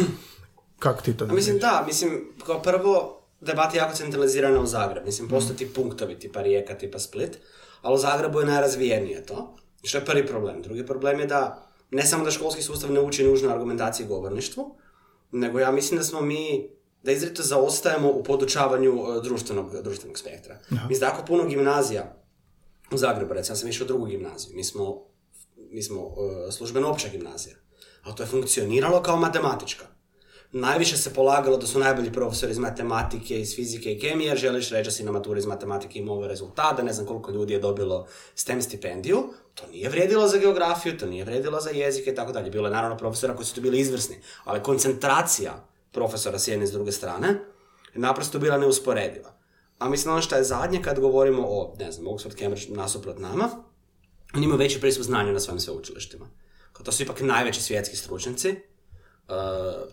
Kako ti to A mislim da, mislim, kao prvo, debata je jako centralizirana u Zagreb. Mislim, postoje ti punktovi, tipa Rijeka, tipa Split, ali u Zagrebu je najrazvijenije to. Što je prvi problem. Drugi problem je da ne samo da školski sustav ne uči nužno argumentaciji i govorništvu, nego ja mislim da smo mi da izredito zaostajemo u podučavanju e, društvenog, društvenog spektra. Mislim da jako puno gimnazija u Zagrebu, recimo, ja sam išao u drugu gimnaziju, mi smo, mi smo e, službeno opća gimnazija, ali to je funkcioniralo kao matematička. Najviše se polagalo da su najbolji profesori iz matematike, iz fizike i kemije, želiš reći da si na maturi iz matematike imao ove rezultate, ne znam koliko ljudi je dobilo STEM stipendiju, to nije vrijedilo za geografiju, to nije vrijedilo za jezike i tako dalje. Bilo je naravno profesora koji su tu bili izvrsni, ali koncentracija profesora s jedne i s druge strane je naprosto bila neusporediva. A mislim ono što je zadnje kad govorimo o, ne znam, Oxford, Cambridge nasuprot nama, oni imaju veći pristup znanju na svojim sveučilištima. Kao to su ipak najveći svjetski stručnjaci, Uh,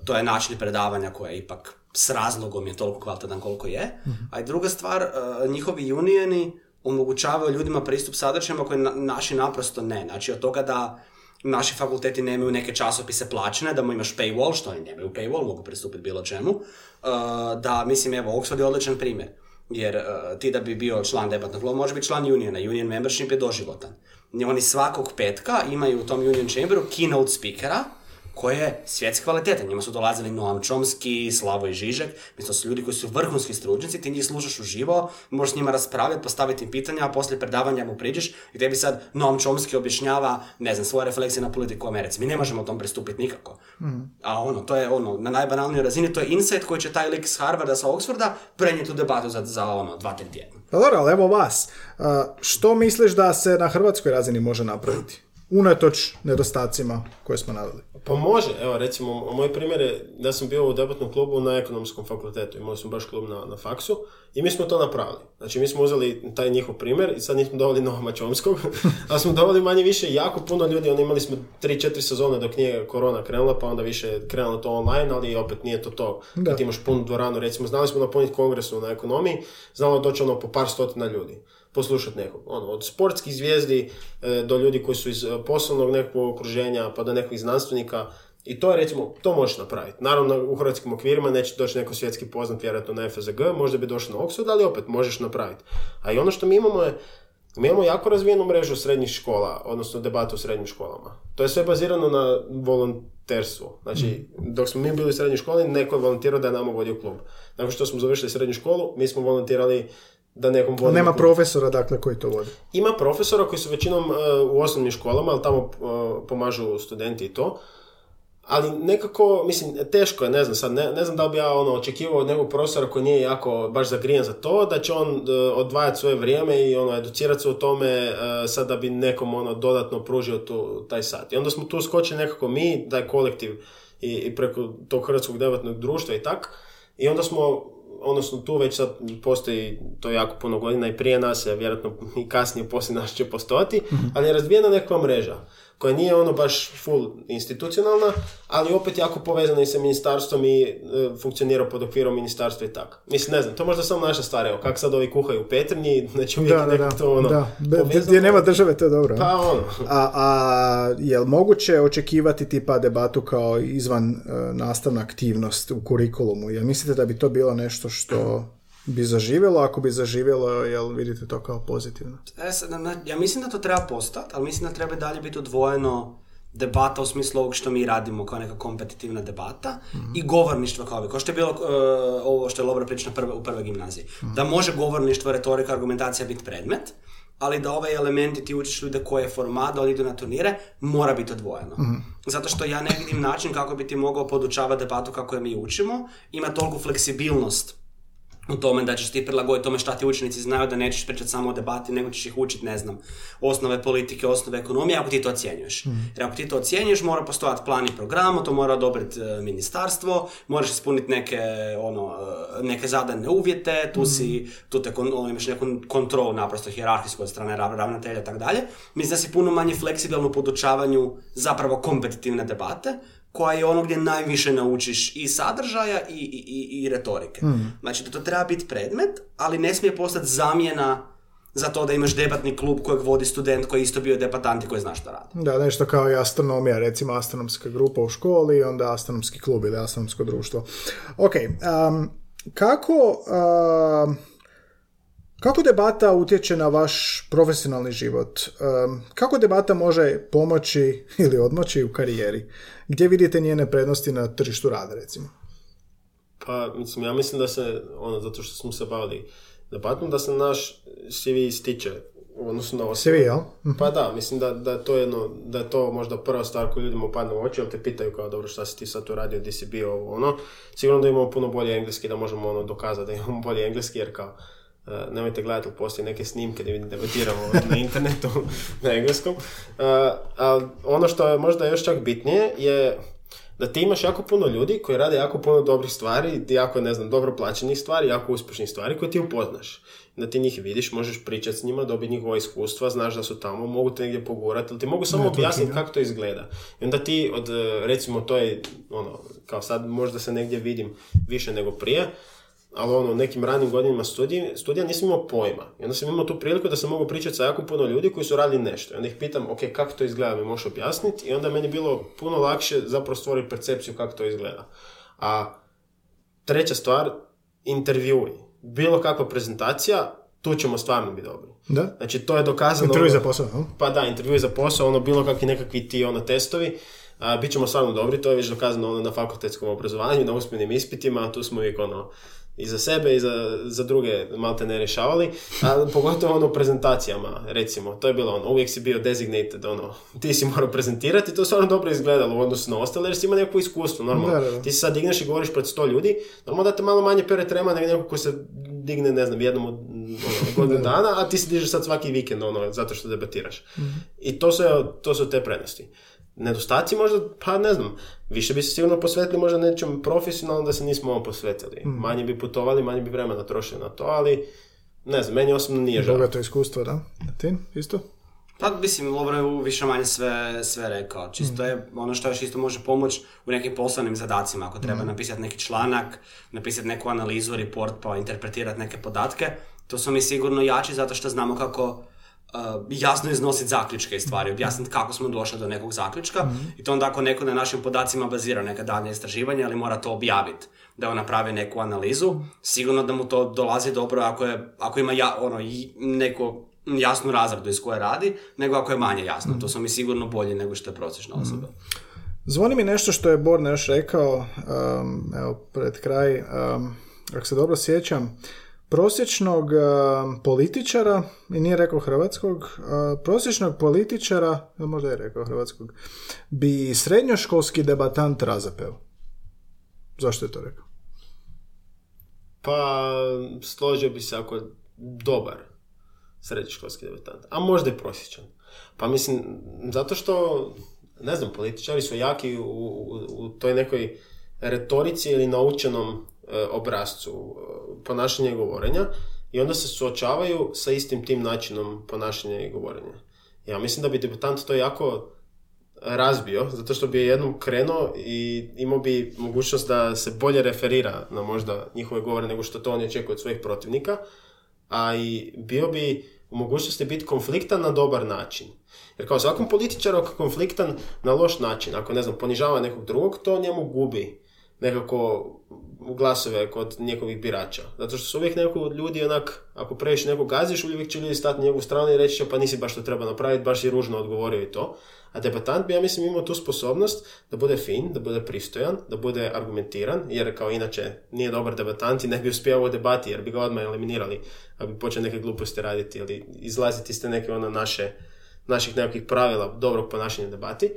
to je način predavanja koje je ipak s razlogom je toliko kvalitetan koliko je. A i druga stvar, uh, njihovi unioni omogućavaju ljudima pristup sadržajima koje na- naši naprosto ne. Znači od toga da naši fakulteti nemaju neke časopise plaćene, da mu imaš paywall, što oni nemaju paywall, mogu pristupiti bilo čemu. Uh, da, mislim, evo, Oxford je odličan primjer. Jer uh, ti da bi bio član debatnog kluba, može biti član uniona. Union membership je doživotan. Oni svakog petka imaju u tom union chamberu keynote speakera, koje je svjetske kvalitete. Njima su dolazili Noam Chomsky, Slavoj Žižek, mislim, su ljudi koji su vrhunski stručnjaci, ti njih slušaš uživo, možeš s njima raspravljati, postaviti im pitanja, a poslije predavanja mu priđeš i tebi sad Noam Chomsky objašnjava, ne znam, svoje refleksije na politiku u Americi. Mi ne možemo tom pristupiti nikako. A ono, to je ono, na najbanalnijoj razini, to je insight koji će taj lik s Harvarda, sa Oxforda, prenijeti u debatu za, za ono, dva, tri tjedna. Pa dobro, ali evo vas. A, što misliš da se na hrvatskoj razini može napraviti? Unatoč nedostacima koje smo naveli. Pa može, evo recimo, moj primjer je da sam bio u debatnom klubu na ekonomskom fakultetu, imali smo baš klub na, na faksu i mi smo to napravili. Znači mi smo uzeli taj njihov primjer i sad nismo doveli Noama (laughs) Čomskog, ali smo doveli manje više jako puno ljudi, oni imali smo 3-4 sezone dok nije korona krenula, pa onda više je krenulo to online, ali opet nije to to. Da. Kad imaš punu dvoranu, recimo znali smo napuniti kongresu na ekonomiji, znalo doći ono po par stotina ljudi. Poslušati nekog. Ono, od sportskih zvijezdi e, do ljudi koji su iz e, poslovnog nekog okruženja, pa do nekih znanstvenika. I to je recimo, to možeš napraviti. Naravno, u hrvatskim okvirima neće doći neko svjetski poznat, vjerojatno na FSG, možda bi došao na Oxford, ali opet možeš napraviti. A i ono što mi imamo je, mi imamo jako razvijenu mrežu srednjih škola, odnosno debatu u srednjim školama. To je sve bazirano na volonterstvu. Znači, dok smo mi bili u srednjoj školi, neko je volontirao da je nama vodio klub. Nakon što smo završili srednju školu, mi smo volontirali da nekom vodi nema profesora, dakle, koji to vodi. Ima profesora koji su većinom e, u osnovnim školama, ali tamo e, pomažu studenti i to. Ali nekako, mislim, teško je, ne znam sad, ne, ne znam da li bi ja ono, očekivao od nekog profesora koji nije jako baš zagrijen za to, da će on e, odvajati svoje vrijeme i ono, educirati se u tome sad da bi nekom ono, dodatno pružio tu, taj sat. I onda smo tu skočili nekako mi, taj kolektiv i, i preko tog hrvatskog debatnog društva i tak. I onda smo, odnosno tu već sad postoji to jako puno godina i prije nas, a vjerojatno i kasnije poslije nas će postojati, ali je razvijena nekakva mreža koja nije ono baš full institucionalna, ali opet jako povezana i sa ministarstvom i e, funkcionira pod okvirom ministarstva i tako. Mislim, ne znam, to možda samo naša stvar, evo, kako sad ovi kuhaju u Petrnji, znači uvijek Da, da, da. to ono, da. Be- povezano. Gdje nema države, to je dobro. Pa ono, A, a je li moguće očekivati tipa debatu kao izvan e, nastavna aktivnost u kurikulumu? Jel mislite da bi to bilo nešto što bi zaživjelo? Ako bi zaživjelo, jel vidite to kao pozitivno? E, sad, ja mislim da to treba postati, ali mislim da treba dalje biti odvojeno debata u smislu ovog što mi radimo kao neka kompetitivna debata i govorništvo kao ovi, kao što je bilo e, ovo što je Lovro priča prve, u prvoj gimnaziji. Da može govorništvo, retorika, argumentacija biti predmet, ali da ovaj element i ti učiš ljude koje je format, da oni idu na turnire, mora biti odvojeno. Zato što ja ne vidim način kako bi ti mogao podučavati debatu kako je mi učimo, ima toliku fleksibilnost u tome da ćeš ti prilagoditi tome šta ti učenici znaju, da nećeš pričati samo o debati, nego ćeš ih učiti, ne znam, osnove politike, osnove ekonomije, ako ti to ocjenjuješ. Jer ako ti to ocjenjuješ, mora postojati plan i program, to mora odobriti e, ministarstvo, moraš ispuniti neke, ono, e, neke zadane uvjete, tu si, tu te kon, ono, imaš neku kontrolu naprosto hijerarhijsku od strane rav- ravnatelja i tako dalje. Mislim da si puno manje fleksibilno u podučavanju zapravo kompetitivne debate, koja je ono gdje najviše naučiš i sadržaja i, i, i, i retorike. Znači da to treba biti predmet, ali ne smije postati zamjena za to da imaš debatni klub kojeg vodi student koji je isto bio debatant i koji zna što radi. Da, nešto kao i astronomija, recimo astronomska grupa u školi i onda astronomski klub ili astronomsko društvo. Ok, um, kako, um, kako debata utječe na vaš profesionalni život? Kako debata može pomoći (laughs) ili odmoći u karijeri? Gdje vidite njene prednosti na tržištu rada, recimo? Pa, mislim, ja mislim da se, ono, zato što smo se bavili debatom, da se naš CV ističe u odnosu na CV, jel? Pa da, mislim da, da, je to jedno, da je to možda prva stvar koju ljudima upadne u oči, jer te pitaju kao, dobro, šta si ti sad tu radio, di si bio, ono. Sigurno da imamo puno bolje engleski, da možemo ono dokazati da imamo bolje engleski, jer kao, Uh, nemojte gledati, ali postoji neke snimke gdje mi debatiramo na internetu (laughs) na engleskom. Uh, ali ono što je možda još čak bitnije je da ti imaš jako puno ljudi koji rade jako puno dobrih stvari, jako, ne znam, dobro plaćenih stvari, jako uspješnih stvari koje ti upoznaš. Da ti njih vidiš, možeš pričati s njima, dobiti njihova iskustva, znaš da su tamo, mogu te negdje pogurati, ali ti mogu samo objasniti kako to izgleda. I onda ti, od, e, recimo, to je, ono, kao sad možda se negdje vidim više nego prije, ali ono, u nekim ranim godinama studija, studija nisam imao pojma. I onda sam imao tu priliku da sam mogao pričati sa jako puno ljudi koji su radili nešto. I onda ih pitam, ok, kako to izgleda, mi možeš objasniti? I onda meni bilo puno lakše zapravo stvoriti percepciju kako to izgleda. A treća stvar, intervjui. Bilo kakva prezentacija, tu ćemo stvarno biti dobri. Da? Znači, to je dokazano... Intervju za ono- posao, jel? pa da, intervju za posao, ono bilo kakvi nekakvi ti ono testovi, a, bit ćemo stvarno dobri, to je već dokazano ono na fakultetskom obrazovanju, na usmenim ispitima, tu smo uvijek ono i za sebe i za, za druge malte ne rješavali, a pogotovo ono u prezentacijama, recimo, to je bilo ono, uvijek si bio designated, ono, ti si morao prezentirati, to stvarno dobro izgledalo u odnosu na ostale, jer si ima neko iskustvo, normalno. Da, da, da. Ti se sad digneš i govoriš pred sto ljudi, normalno da te malo manje pere trema nego neko ko se digne, ne znam, jednom od ono, (laughs) godinu dana, a ti se dižeš sad svaki vikend, ono, zato što debatiraš. I to su, to su te prednosti. Nedostaci možda, pa ne znam, više bi se sigurno posvetili možda nečem profesionalno da se nismo ovom posvetili. Manje bi putovali, manje bi vremena trošili na to, ali ne znam, meni osobno nije žao. Bogato iskustvo, da? Ti, isto? Pa mislim, Lovro je u više manje sve, sve rekao. Čisto je ono što još isto može pomoći u nekim poslovnim zadacima. Ako treba napisati neki članak, napisati neku analizu, report, pa interpretirati neke podatke, To smo mi sigurno jači zato što znamo kako uh, jasno iznositi zaključke i stvari, objasniti kako smo došli do nekog zaključka i to onda ako neko na našim podacima bazira neka dalje istraživanja, ali mora to objaviti, da on napravi neku analizu, sigurno da mu to dolazi dobro ako, je, ako ima ja, ono, neko jasnu razradu iz koje radi, nego ako je manje jasno. To smo mi sigurno bolji nego što je prosječna osoba. Zvoni mi nešto što je Borne još rekao, um, evo, pred kraj, um, ako se dobro sjećam, prosječnog um, političara, i nije rekao hrvatskog, uh, prosječnog političara, ili možda je rekao hrvatskog, bi srednjoškolski debatant razapeo. Zašto je to rekao? Pa složio bi se ako je dobar srednjoškolski debatant, a možda i prosječan. Pa mislim, zato što, ne znam, političari su jaki u, u, u toj nekoj retorici ili naučenom e, obrazcu e, ponašanja i govorenja i onda se suočavaju sa istim tim načinom ponašanja i govorenja. Ja mislim da bi debatant to jako razbio, zato što bi je jednom krenuo i imao bi mogućnost da se bolje referira na možda njihove govore nego što to oni očekuju od svojih protivnika, a i bio bi u mogućnosti biti konfliktan na dobar način. Jer kao svakom političaru je konfliktan na loš način, ako ne znam, ponižava nekog drugog, to njemu gubi nekako glasove kod njegovih birača. Zato što su uvijek neko ljudi onak, ako previše nekog gaziš, uvijek će ljudi stati na njegovu stranu i reći pa nisi baš to treba napraviti, baš je ružno odgovorio i to. A debatant bi, ja mislim, imao tu sposobnost da bude fin, da bude pristojan, da bude argumentiran, jer kao inače nije dobar debatant i ne bi uspio u debati, jer bi ga odmah eliminirali, ako bi počeo neke gluposti raditi ili izlaziti iz te neke ono naše, naših nekakvih pravila dobrog ponašanja debati.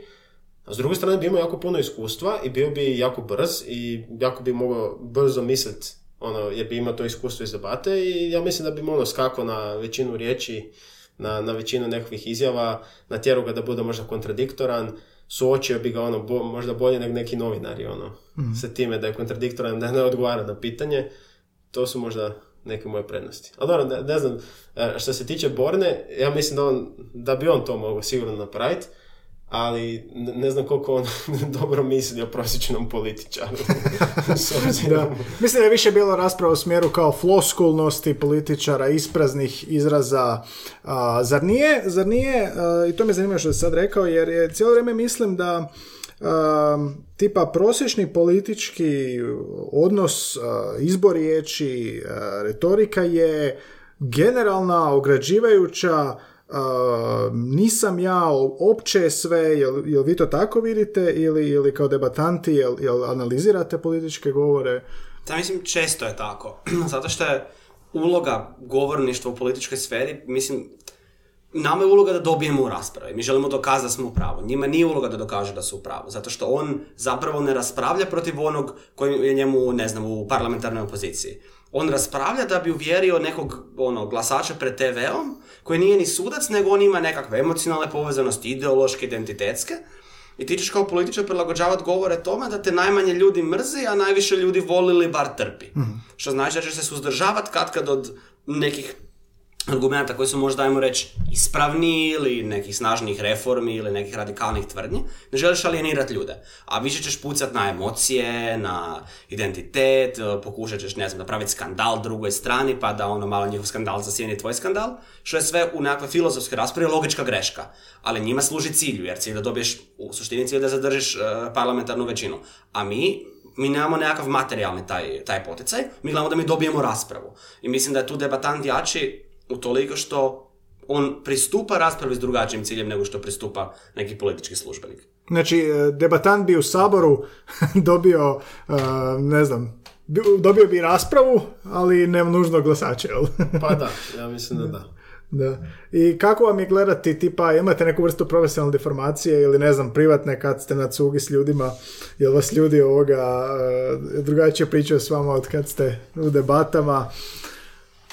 A s druge strane bi imao jako puno iskustva i bio bi jako brz i jako bi mogao brzo misliti, ono, jer bi imao to iskustvo iz debate i ja mislim da bi mu ono skakao na većinu riječi, na, na većinu nekakvih izjava, natjerao ga da bude možda kontradiktoran, suočio bi ga ono bo- možda bolje nego neki novinari ono, sa time da je kontradiktoran, da ne odgovara na pitanje. To su možda neke moje prednosti. Ali dobro, ne, ne znam, e, što se tiče Borne, ja mislim da, on, da bi on to mogao sigurno napraviti, ali ne, znam koliko on (laughs) dobro misli o prosječnom političaru. (laughs) Da. Mislim da je više bilo rasprava u smjeru kao floskulnosti političara, ispraznih izraza. A, zar nije, zar nije a, i to me zanima što si sad rekao, jer je cijelo vrijeme mislim da a, tipa prosječni politički odnos, izbor riječi, retorika je generalna, ograđivajuća, nisam ja, opće sve, jel, jel vi to tako vidite ili, ili kao debatanti, jel, jel analizirate političke govore? Da, mislim, često je tako. (clears throat) Zato što je uloga govorništva u političkoj sferi, mislim, nama je uloga da dobijemo u raspravi. Mi želimo dokazati da smo u pravu. Njima nije uloga da dokaže da su u pravu. Zato što on zapravo ne raspravlja protiv onog koji je njemu, ne znam, u parlamentarnoj opoziciji. On raspravlja da bi uvjerio nekog ono, glasača pred TV-om koji nije ni sudac, nego on ima nekakve emocionalne povezanosti, ideološke, identitetske. I ti ćeš kao političar prilagođavati govore tome da te najmanje ljudi mrzi, a najviše ljudi voli ili bar trpi. Što znači da ćeš se suzdržavati kad kad od nekih argumenta koji su možda, ajmo reći, ispravni ili nekih snažnih reformi ili nekih radikalnih tvrdnji, ne želiš alijenirati ljude. A više ćeš pucat na emocije, na identitet, e, pokušat ćeš, ne znam, napraviti skandal drugoj strani, pa da ono malo njihov skandal zasijeni tvoj skandal, što je sve u nekakvoj filozofskoj raspravi logička greška. Ali njima služi cilju, jer cilj da dobiješ, u suštini cilj da zadržiš e, parlamentarnu većinu. A mi mi nemamo nekakav materijalni taj, taj poticaj, mi gledamo da mi dobijemo raspravu. I mislim da je tu debatant jači utoliko što on pristupa raspravi s drugačijim ciljem nego što pristupa neki politički službenik. Znači, e, debatant bi u Saboru (laughs) dobio, e, ne znam, bi- dobio bi raspravu, ali ne nužno glasače, jel? Pa da, (laughs) ja mislim da da. Da. I kako vam je gledati, tipa, imate neku vrstu profesionalne deformacije ili ne znam, privatne kad ste na cugi s ljudima, jel vas ljudi ovoga e, drugačije pričaju s vama od kad ste u debatama,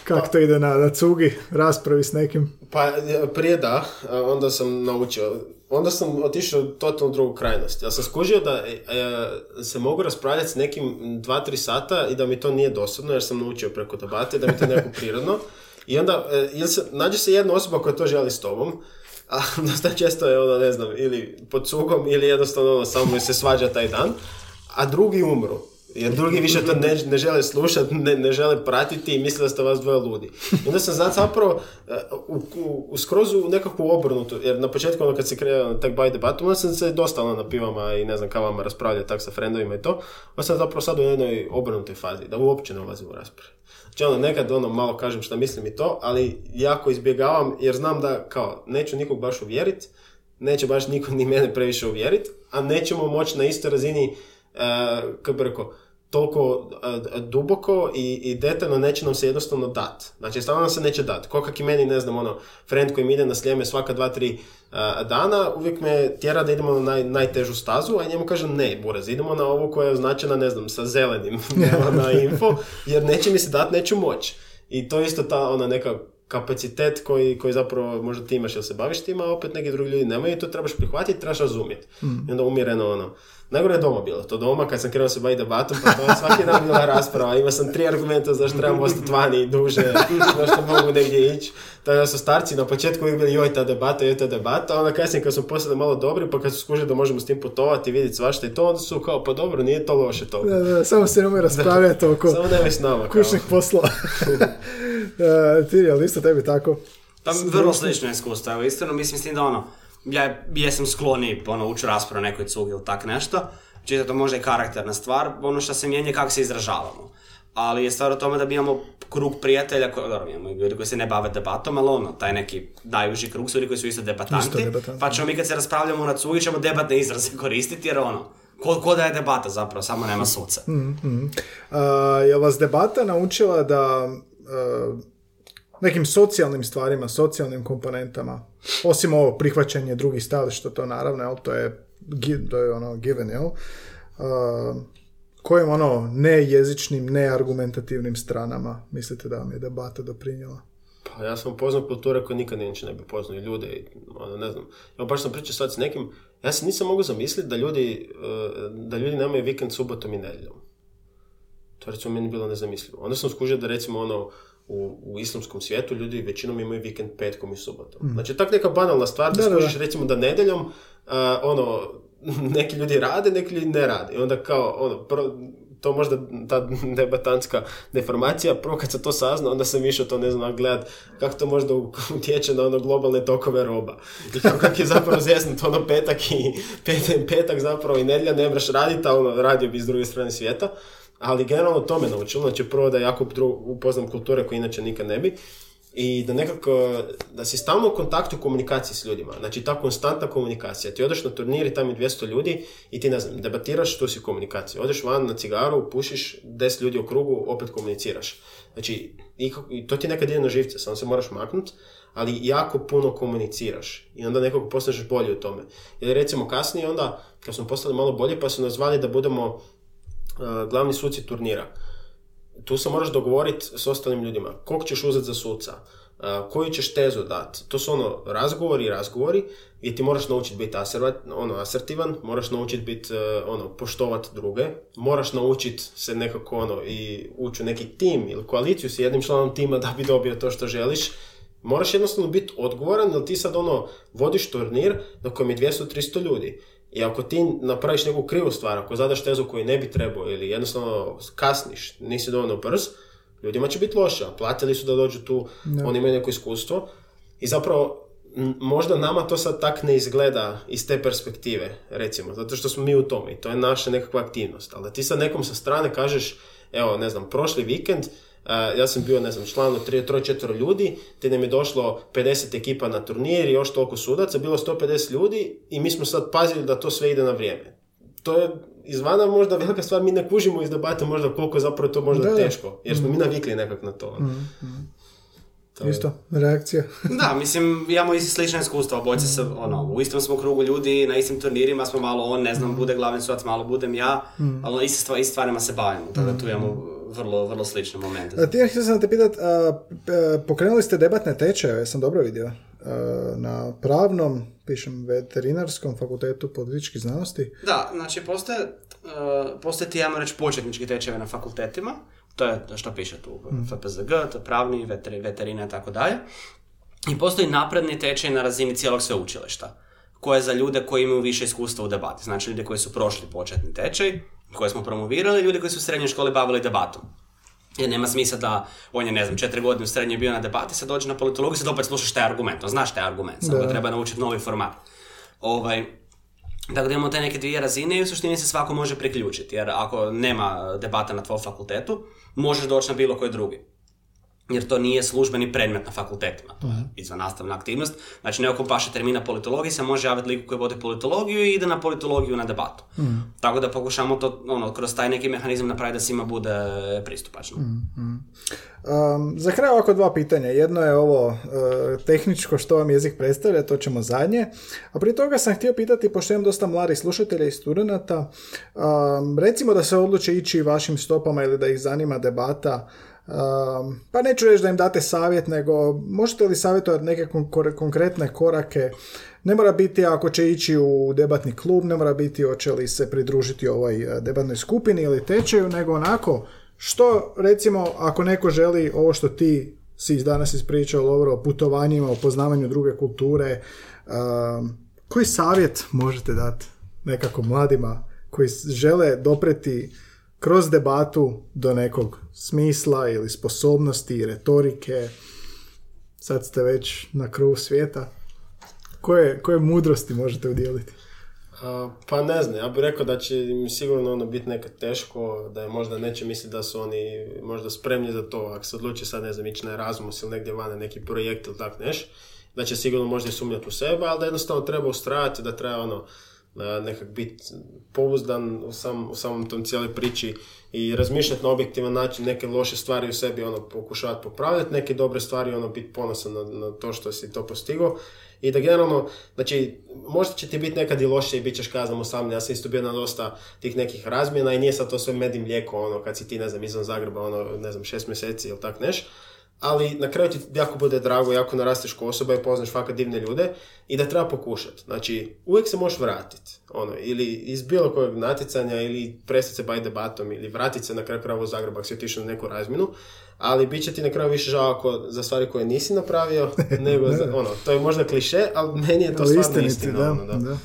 kako to ide na, na cugi, raspravi s nekim? Pa prije da, onda sam naučio. Onda sam otišao totalno drugu krajnost. Ja sam skužio da e, e, se mogu raspravljati s nekim 2-3 sata i da mi to nije dosadno jer sam naučio preko debate, da mi to neko prirodno. I onda, e, se, nađe se jedna osoba koja to želi s tobom, a (laughs) dosta često je ono, ne znam, ili pod cugom ili jednostavno ono, samo se svađa taj dan, a drugi umru. Jer drugi više to ne, ne žele slušati, ne, ne žele pratiti i misle da ste vas dvoje ludi. I onda sam znat zapravo uh, u, u, u skroz u nekakvu obrnutu, jer na početku ono kad se krenuo na tak by debatu, onda sam se dosta ono, na pivama i ne znam kavama raspravljao tak sa frendovima i to, onda sam zapravo sad u jednoj obrnutoj fazi, da uopće ne ulazim u raspravu. Znači ono, nekad ono malo kažem šta mislim i to, ali jako izbjegavam jer znam da kao neću nikog baš uvjeriti, neće baš niko ni mene previše uvjeriti, a nećemo moći na istoj razini, uh, kako bi rekao, toliko e, duboko i, i detaljno neće nam se jednostavno dat. Znači, stvarno nam se neće dat. Ko kak i meni, ne znam, ono, friend koji mi ide na slijeme svaka dva, tri e, dana, uvijek me tjera da idemo na naj, najtežu stazu, a njemu kažem ne, buraz, idemo na ovu koja je označena, ne znam, sa zelenim (laughs) (laughs) na info, jer neće mi se dat, neću moći. I to je isto ta ona neka kapacitet koji, koji zapravo možda ti imaš ili se baviš tima, a opet neki drugi ljudi nemaju i to trebaš prihvatiti, trebaš razumjeti. I onda umjereno ono. Najgore je doma bilo. To doma kad sam krenuo se baviti debatom, pa to je svaki dan bila rasprava. Imao sam tri argumenta zašto trebam ostati vani duže, zašto mogu negdje ići. Tako da su starci na početku uvijek bili joj ta debata, joj ta debata, a onda kasnije kad smo postali malo dobri, pa kad su skužili da možemo s tim putovati i vidjeti svašta i to, onda su kao, pa dobro, nije to loše to. Da, da, samo se nemoj raspravljati oko Samo nemoj s nama. kao. kućnih poslova. (laughs) uh, ti, je li isto tebi tako? Pa vrlo slično iskustvo, evo iskreno mislim s tim da ono, ja jesam skloni ono, ući raspravu nekoj cugi ili tak nešto, čisto to možda i karakterna stvar, ono što se mijenja je kako se izražavamo. Ali je stvar u tome da mi imamo krug prijatelja, koji, dobro, imamo ljudi koji se ne bave debatom, ali ono, taj neki najuži krug su ljudi koji su isto debatanti, Isto debatanti. pa ćemo mi kad se raspravljamo na cugi ćemo debatne izraze (laughs) koristiti, jer ono, ko, ko da je debata zapravo, samo nema suca. Uh, je vas debata naučila da uh, nekim socijalnim stvarima, socijalnim komponentama, osim ovo prihvaćanje drugih stajališta, to naravno, jel, to je, to je ono given, jel, uh, kojim ono nejezičnim, neargumentativnim stranama mislite da vam je debata doprinjela? Pa ja sam poznao kulture koje nikad inače ne bi poznao ljude ono, ne znam. Ja baš sam pričao sad s nekim, ja se nisam mogao zamisliti da ljudi, eh, da ljudi nemaju vikend subotom i nedjeljom. To recimo meni bilo nezamislivo. Onda sam skužio da recimo ono, u, u islamskom svijetu ljudi većinom imaju vikend petkom i subotom. Znači tak neka banalna stvar da, Da, skužiš da. recimo da nedjeljom a, ono, (laughs) neki ljudi rade, neki ljudi ne rade. I onda kao, ono, prvo, to možda ta debatantska deformacija, prvo kad sam to saznao, onda sam išao to, ne znam, gledat kako to možda (laughs) utječe na ono globalne tokove roba. I kako kak je zapravo zjesnut ono petak i (laughs) pet, petak zapravo i nedjelja ne mreš raditi, a ono, radio bi s druge strane svijeta. Ali generalno to me naučilo, znači prvo da jako upoznam kulture koje inače nikad ne bi i da nekako, da si stalno u kontaktu i komunikaciji s ljudima. Znači ta konstantna komunikacija. Ti odeš na turnir i tamo je 200 ljudi i ti ne znam, debatiraš, tu si komunikacija. Odeš van na cigaru, pušiš 10 ljudi u krugu, opet komuniciraš. Znači, i, to ti nekad ide na živce, samo se moraš maknut, ali jako puno komuniciraš i onda nekako postaneš bolji u tome. Jer recimo kasnije onda, kad smo postali malo bolji, pa su nas zvali da budemo glavni suci turnira tu se moraš dogovoriti s ostalim ljudima. Kog ćeš uzeti za suca? a, koju ćeš tezu dati? To su ono razgovori i razgovori gdje ti moraš naučiti biti ono, asertivan, moraš naučiti biti ono, poštovat druge, moraš naučiti se nekako ono, i ući u neki tim ili koaliciju s jednim članom tima da bi dobio to što želiš. Moraš jednostavno biti odgovoran, jer ti sad ono, vodiš turnir na kojem je 200-300 ljudi. I ako ti napraviš neku krivu stvar, ako zadaš tezu koju ne bi trebao ili jednostavno kasniš, nisi dovoljno brz, ljudima će biti loše. a Platili su da dođu tu, oni imaju neko iskustvo. I zapravo, možda nama to sad tak ne izgleda iz te perspektive, recimo, zato što smo mi u tome i to je naša nekakva aktivnost. Ali da ti sad nekom sa strane kažeš, evo, ne znam, prošli vikend, Uh, ja sam bio, ne znam, član od 3-4 ljudi, te nam je došlo 50 ekipa na turnir i još toliko sudaca, bilo 150 ljudi i mi smo sad pazili da to sve ide na vrijeme. To je izvana možda velika stvar, mi ne kužimo iz debate možda koliko je zapravo to možda Da, teško, jer smo mi navikli nekak na to. To je- Isto, reakcija. (laughs) Da, mislim, imamo i slična iskustva, obojice se, ono, u istom smo krugu ljudi, na istim turnirima smo malo on, ne znam, bude glavni sudac, malo budem ja, ali isti stvar, isti stvarima se bavimo, tako da tu imamo vrlo, vrlo slične momente. A, Ti, htio sam te pitat, a, pokrenuli ste debatne tečajeve, sam dobro vidio, a, na pravnom, pišem, veterinarskom fakultetu političkih znanosti. Da, znači postoje, uh, postoje ti, ajmo reći, početnički tečajevi na fakultetima, to je što piše tu, FPZG, to je pravni, veter, veterina i tako dalje. I postoji napredni tečaj na razini cijelog sveučilišta, koje je za ljude koji imaju više iskustva u debati. Znači, ljudi koji su prošli početni tečaj, koje smo promovirali, ljudi koji su u srednjoj školi bavili debatom. Jer nema smisla da on je, ne znam, četiri godine u srednjoj bio na debati, sad dođe na politologiju i sad opet slušaš taj argument. On znaš taj argument, samo treba naučiti novi format. Ovaj, tako da imamo te neke dvije razine i u suštini se svako može priključiti. Jer ako nema debata na tvojom fakultetu, možeš doći na bilo koji drugi jer to nije službeni predmet na fakultetima, to je izvan nastavna aktivnost. Znači, neko paše termina politologije se može javiti liku koji vodi politologiju i ide na politologiju na debatu. Mm. Tako da pokušamo to, ono, kroz taj neki mehanizam napraviti da svima bude pristupačno. Mm, mm. Um, za kraj ovako dva pitanja. Jedno je ovo uh, tehničko što vam jezik predstavlja, to ćemo zadnje. A prije toga sam htio pitati, pošto imam dosta mladih slušatelja i studenata, um, recimo da se odluče ići vašim stopama ili da ih zanima debata, Um, pa neću reći da im date savjet, nego možete li savjetovati neke konkretne korake? Ne mora biti ako će ići u debatni klub, ne mora biti hoće li se pridružiti ovoj e, debatnoj skupini ili tečaju, nego onako, što recimo ako neko želi ovo što ti si danas ispričao Lovro, o putovanjima, o poznavanju druge kulture, um, koji savjet možete dati nekako mladima koji žele dopreti kroz debatu do nekog smisla ili sposobnosti, retorike. Sad ste već na krugu svijeta. Koje, koje mudrosti možete udjeliti? pa ne znam, ja bih rekao da će im sigurno ono biti nekad teško, da je možda neće misliti da su oni možda spremni za to, ako se odluči sad ne znam ići na Erasmus ili negdje vane neki projekt ili tak neš, da će sigurno možda sumnjati u sebe, ali da jednostavno treba ustrajati, da treba ono, nekak biti pouzdan u, sam, u samom tom cijeloj priči i razmišljati na objektivan način neke loše stvari u sebi ono pokušavati popravljati, neke dobre stvari ono biti ponosan na, na to što si to postigao. I da generalno, znači, možda će ti biti nekad i loše i bit ćeš kaznom usamljen, ja sam isto bio na dosta tih nekih razmjena i nije sad to sve med i mlijeko, ono, kad si ti, ne znam, izvan Zagreba, ono, ne znam, šest mjeseci ili tak neš, ali na kraju ti jako bude drago, jako narasteš ko osoba i poznaš fakat divne ljude i da treba pokušati. Znači, uvijek se možeš vratiti. Ono, ili iz bilo kojeg natjecanja, ili prestati se baviti debatom, ili vratiti se na kraju kraju u Zagreb ako si otišao na neku razminu, ali bit će ti na kraju više žao ako za stvari koje nisi napravio, (laughs) nego za, ono, to je možda kliše, ali meni je to stvarno istina. Da, ono, da. da.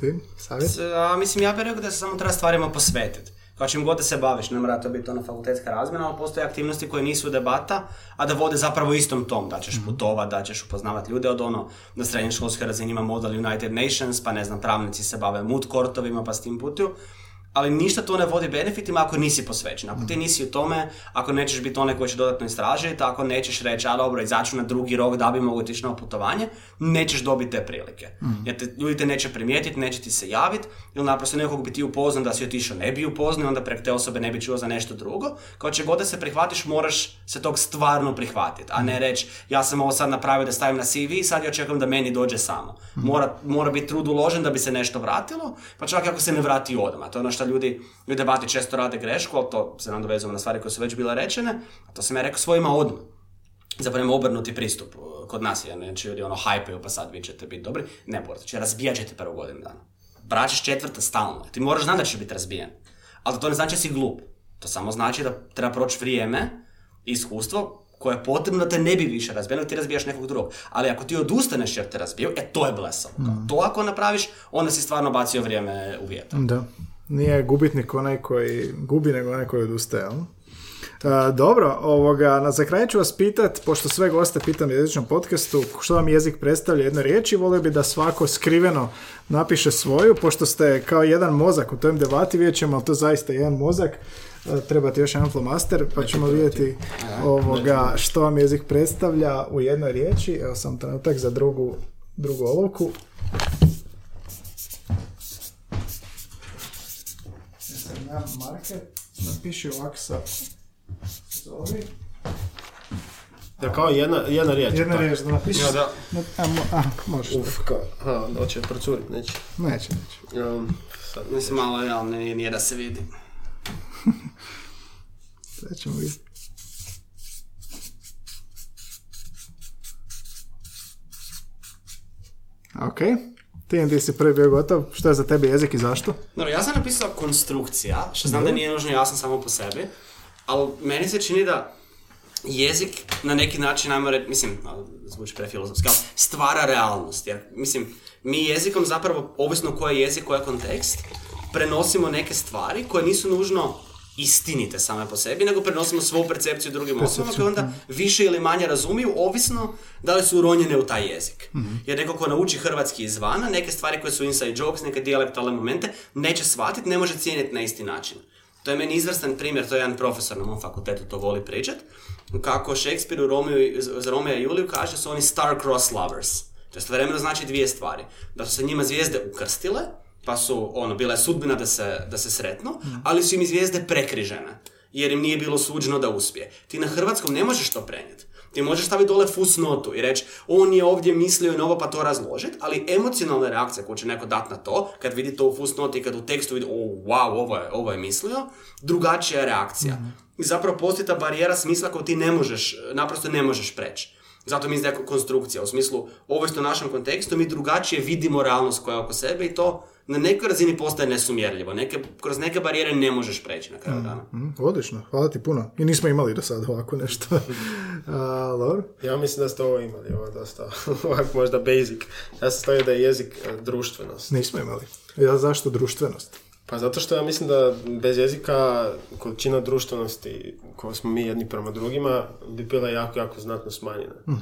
Ti, savjet? A, mislim, ja bih rekao da se samo treba stvarima posvetiti kao čim god se baviš, ne mora to biti ona fakultetska razmjena, ali postoje aktivnosti koje nisu debata, a da vode zapravo istom tom, da ćeš mhm. putovati, da ćeš upoznavati ljude od ono, na srednjoškolskoj razini ima model United Nations, pa ne znam, pravnici se bave mood courtovima, pa s tim putuju, ali ništa to ne vodi benefitima ako nisi posvećen. Ako ti nisi u tome, ako nećeš biti onaj koji će dodatno istražiti, ako nećeš reći, a dobro, izaću na drugi rok da bi mogu otići na putovanje, nećeš dobiti te prilike. Mm. Jer te, ljudi te neće primijetiti, neće ti se javiti, ili naprosto nekog bi ti upoznan da si otišao ne bi upoznao, onda prek te osobe ne bi čuo za nešto drugo. Kao će god da se prihvatiš, moraš se tog stvarno prihvatiti, a ne reći, ja sam ovo sad napravio da stavim na CV i sad ja očekujem da meni dođe samo. Mm. Mora, mora biti trud uložen da bi se nešto vratilo, pa čak ako se ne vrati odmah. To je ono što ljudi u debati često rade grešku, ali to se nam dovezujemo na stvari koje su već bile rečene, a to sam ja rekao svojima odmah. Zapravo obrnuti pristup uh, kod nas, jer neće ljudi ono hajpaju pa sad vi ćete biti dobri. Ne morate, znači razbijat ćete prvo godinu dana. Braćeš četvrta stalno, ti moraš znati da će biti razbijen. Ali to ne znači da si glup. To samo znači da treba proći vrijeme, iskustvo koje je potrebno da te ne bi više razbijeno, ti razbijaš nekog drugog. Ali ako ti odustaneš jer te razbiju, e to je blesavo. Mm. To ako napraviš, onda si stvarno bacio vrijeme u vjetar. Da nije gubitnik onaj koji gubi, nego onaj koji odustaje. Uh, dobro, ovoga, na za kraj ću vas pitat, pošto sve goste pitam u jezičnom podcastu, što vam jezik predstavlja jedne riječi, volio bi da svako skriveno napiše svoju, pošto ste kao jedan mozak u tom debati, vidjet ćemo, ali to zaista jedan mozak, uh, trebate još jedan flomaster, pa ćemo vidjeti ovoga, što vam jezik predstavlja u jednoj riječi. Evo sam trenutak za drugu, drugu olovku. Na marker, napiši ovako sa zori. Da kao jedna, jedna riječ. Jedna riječ, da napiši. Ja, da. a, a, možeš. Uf, kao, a, hoće procurit, neće. Neće, neće. Um, sad, mislim, malo, ja, nije, nije da se vidi. (laughs) Sad ćemo vidjeti. Ok. Ti si prvi bio gotov. Što je za tebe jezik i zašto? No, ja sam napisao konstrukcija, što znam da nije nužno jasno samo po sebi, ali meni se čini da jezik na neki način, ajmo reći, mislim, zvuči prefilozofski, ali stvara realnost. Jer, mislim, mi jezikom zapravo, ovisno koji je jezik, koji je kontekst, prenosimo neke stvari koje nisu nužno istinite same po sebi, nego prenosimo svoju percepciju drugim osobama koje onda više ili manje razumiju, ovisno da li su uronjene u taj jezik. Jer neko ko nauči hrvatski izvana, neke stvari koje su inside jokes, neke dijalektualne momente, neće shvatiti, ne može cijeniti na isti način. To je meni izvrstan primjer, to je jedan profesor na mom fakultetu to voli pričat, kako Shakespeare u Romeo, i- za Romeo i Juliju kaže su oni star-cross lovers. To je vremeno znači dvije stvari. Da su se njima zvijezde ukrstile, pa su, ono, bila je sudbina da se, da se sretnu, ali su im zvijezde prekrižene, jer im nije bilo suđeno da uspije. Ti na hrvatskom ne možeš to prenijeti. Ti možeš staviti dole fusnotu i reći, on je ovdje mislio i na ovo pa to razložiti, ali emocionalna reakcija koju će neko dati na to, kad vidi to u fusnoti i kad u tekstu vidi, o, wow, ovo je, ovo je mislio, drugačija je reakcija. I zapravo postoji ta barijera smisla koju ti ne možeš, naprosto ne možeš preći. Zato mi je konstrukcija, u smislu, ovisno o našem kontekstu, mi drugačije vidimo realnost koja je oko sebe i to na nekoj razini postaje nesumjerljivo. Neke, kroz neke barijere ne možeš preći na kraju dana. Mm, odlično, hvala ti puno. I nismo imali do sada ovako nešto. (laughs) A, dobro. Ja mislim da ste ovo imali, ovo je dosta (laughs) ovako možda basic. Ja sam stavio da je jezik e, društvenost. Nismo imali. Ja, zašto društvenost? Pa zato što ja mislim da bez jezika količina društvenosti koju smo mi jedni prema drugima bi bila jako, jako znatno smanjena. Da,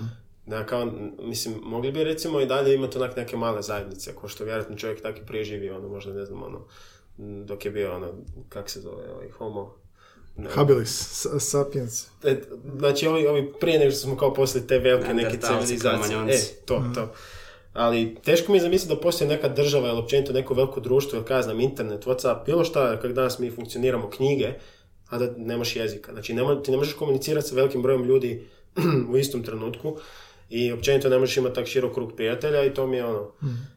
kao, mislim, mogli bi recimo i dalje imati onak neke male zajednice, ko što vjerojatno čovjek tako i prije živio, ono, možda ne znam, ono, dok je bio, ono, kak se zove, ovaj, homo, ne, Habilis, sapiens. E, znači ovi, ovi prije nego što smo kao poslije te velike neke civilizacije. E, to, to. Ali teško mi je zamisliti da postoji neka država ili općenito neko veliko društvo ili kaj ja znam, internet, Whatsapp, bilo šta, kako danas mi funkcioniramo knjige, a da nemaš jezika. Znači ne mo- ti ne možeš komunicirati sa velikim brojem ljudi (clears throat) u istom trenutku i općenito ne možeš imati tak širok krug prijatelja i to mi je ono,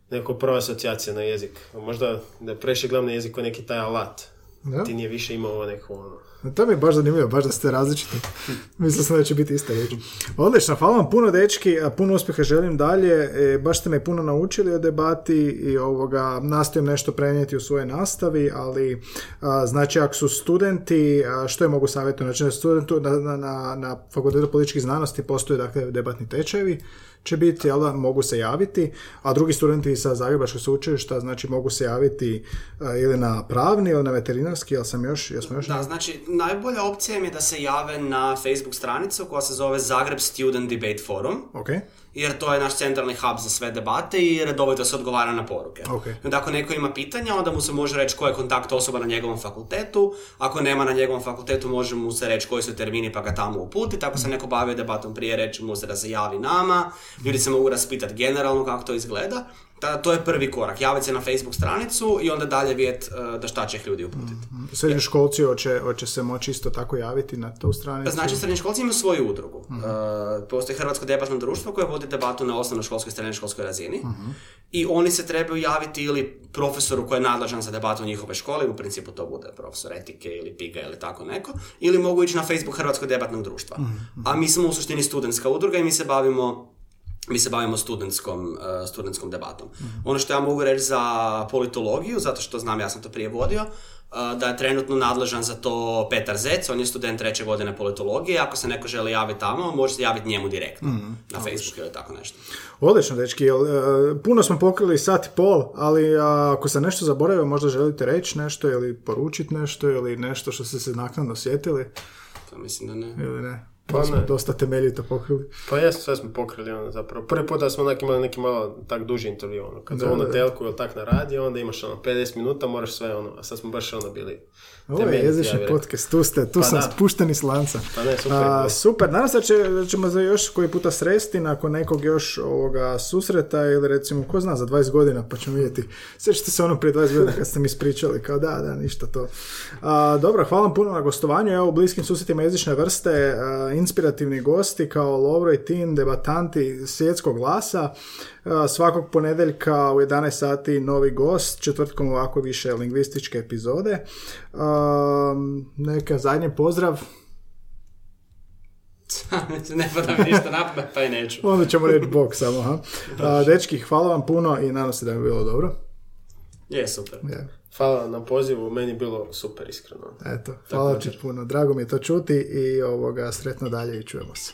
neko prva asocijacija na jezik. Možda da preši glavni jezik kao neki taj alat. Da? Ti nije više imao ovo neko ono. To mi je baš zanimljivo, baš da ste različiti. (laughs) Mislio sam da će biti ista riječ. Odlično, hvala vam puno dečki, a puno uspjeha želim dalje. E, baš ste me puno naučili o debati i ovoga, nastojim nešto prenijeti u svojoj nastavi, ali a, znači ako su studenti, a, što je mogu savjetovati? Znači na studentu na, na, na, na fakultetu političkih znanosti postoje dakle debatni tečajevi, će biti, jel da, mogu se javiti, a drugi studenti sa Zagrebačkog sveučilišta, znači mogu se javiti a, ili na pravni ili na veterinarski, jel sam još, jel smo još Da, znači, najbolja opcija im je da se jave na Facebook stranicu koja se zove Zagreb Student Debate Forum. Ok, jer to je naš centralni hub za sve debate i redovito se odgovara na poruke. Ok. I onda ako neko ima pitanja, onda mu se može reći ko je kontakt osoba na njegovom fakultetu, ako nema na njegovom fakultetu, može mu se reći koji su termini pa ga tamo uputiti, ako se neko bavio debatom prije, reći mu se da se javi nama, ljudi se mogu raspitati generalno kako to izgleda, da, to je prvi korak, javiti se na Facebook stranicu i onda dalje vidjeti e, da šta će ih ljudi uputiti. Srednjoškolci hoće, hoće se moći isto tako javiti na tu stranicu. Znači, srednjoškolci imaju svoju udrugu. Uh, postoji Hrvatsko debatno društvo koje vodi debatu na osnovnoškolskoj i srednjoškolskoj razini. I oni se trebaju javiti ili profesoru koji je nadležan za debatu u njihove škole, u principu to bude profesor etike ili piga ili tako neko, ili mogu ići na Facebook Hrvatskog debatnog društva. A mi smo u suštini studentska udruga i mi se bavimo mi se bavimo studentskom, uh, studentskom debatom. Ono što ja mogu reći za politologiju, zato što znam, ja sam to prije vodio, uh, da je trenutno nadležan za to Petar Zec, on je student treće godine politologije, ako se neko želi javiti tamo, može se javiti njemu direktno na Facebooku ili tako nešto. Odlično, dečki. jel, e, puno smo pokrili sat i pol, ali ako se nešto zaboravio, možda želite reći nešto ili poručiti nešto ili nešto što ste se naknadno sjetili To mislim da ne. ili ne. Pa Pa smo ne. dosta temeljito pokrili. Pa jesmo, sve smo pokrili ono zapravo. Prvi put da smo onak imali neki malo tak duži intervju, ono. Kad na telku ili tak na radio, onda imaš ono 50 minuta, moraš sve ono, a sad smo baš ono bili Ovo je ja rekao. podcast, tu ste, tu Pa sam da. spušten iz lanca. Pa ne, super, A, super, nadam se da, će, da ćemo za još koji puta sresti nakon nekog još ovoga susreta ili recimo, ko zna, za 20 godina pa ćemo vidjeti. Sjećate se ono prije 20 godina kad ste mi ispričali, kao da, da, ništa to. A, dobro, hvala vam puno na gostovanju, evo u bliskim susretima jezične vrste, a, inspirativni gosti kao Lovro i Tin, debatanti svjetskog glasa, a, svakog ponedeljka u 11 sati novi gost, četvrtkom ovako više lingvističke epizode. A, neka zadnji pozdrav, (laughs) ne pada mi ništa na pamet, pa i neću. (laughs) Onda ćemo reći bok samo, ha. Dečki, hvala vam puno i nadam se da je bilo dobro. Je, super. Je. Hvala na pozivu, meni je bilo super iskreno. Eto, hvala ti puno. Drago mi je to čuti i ovoga, sretno dalje i čujemo se.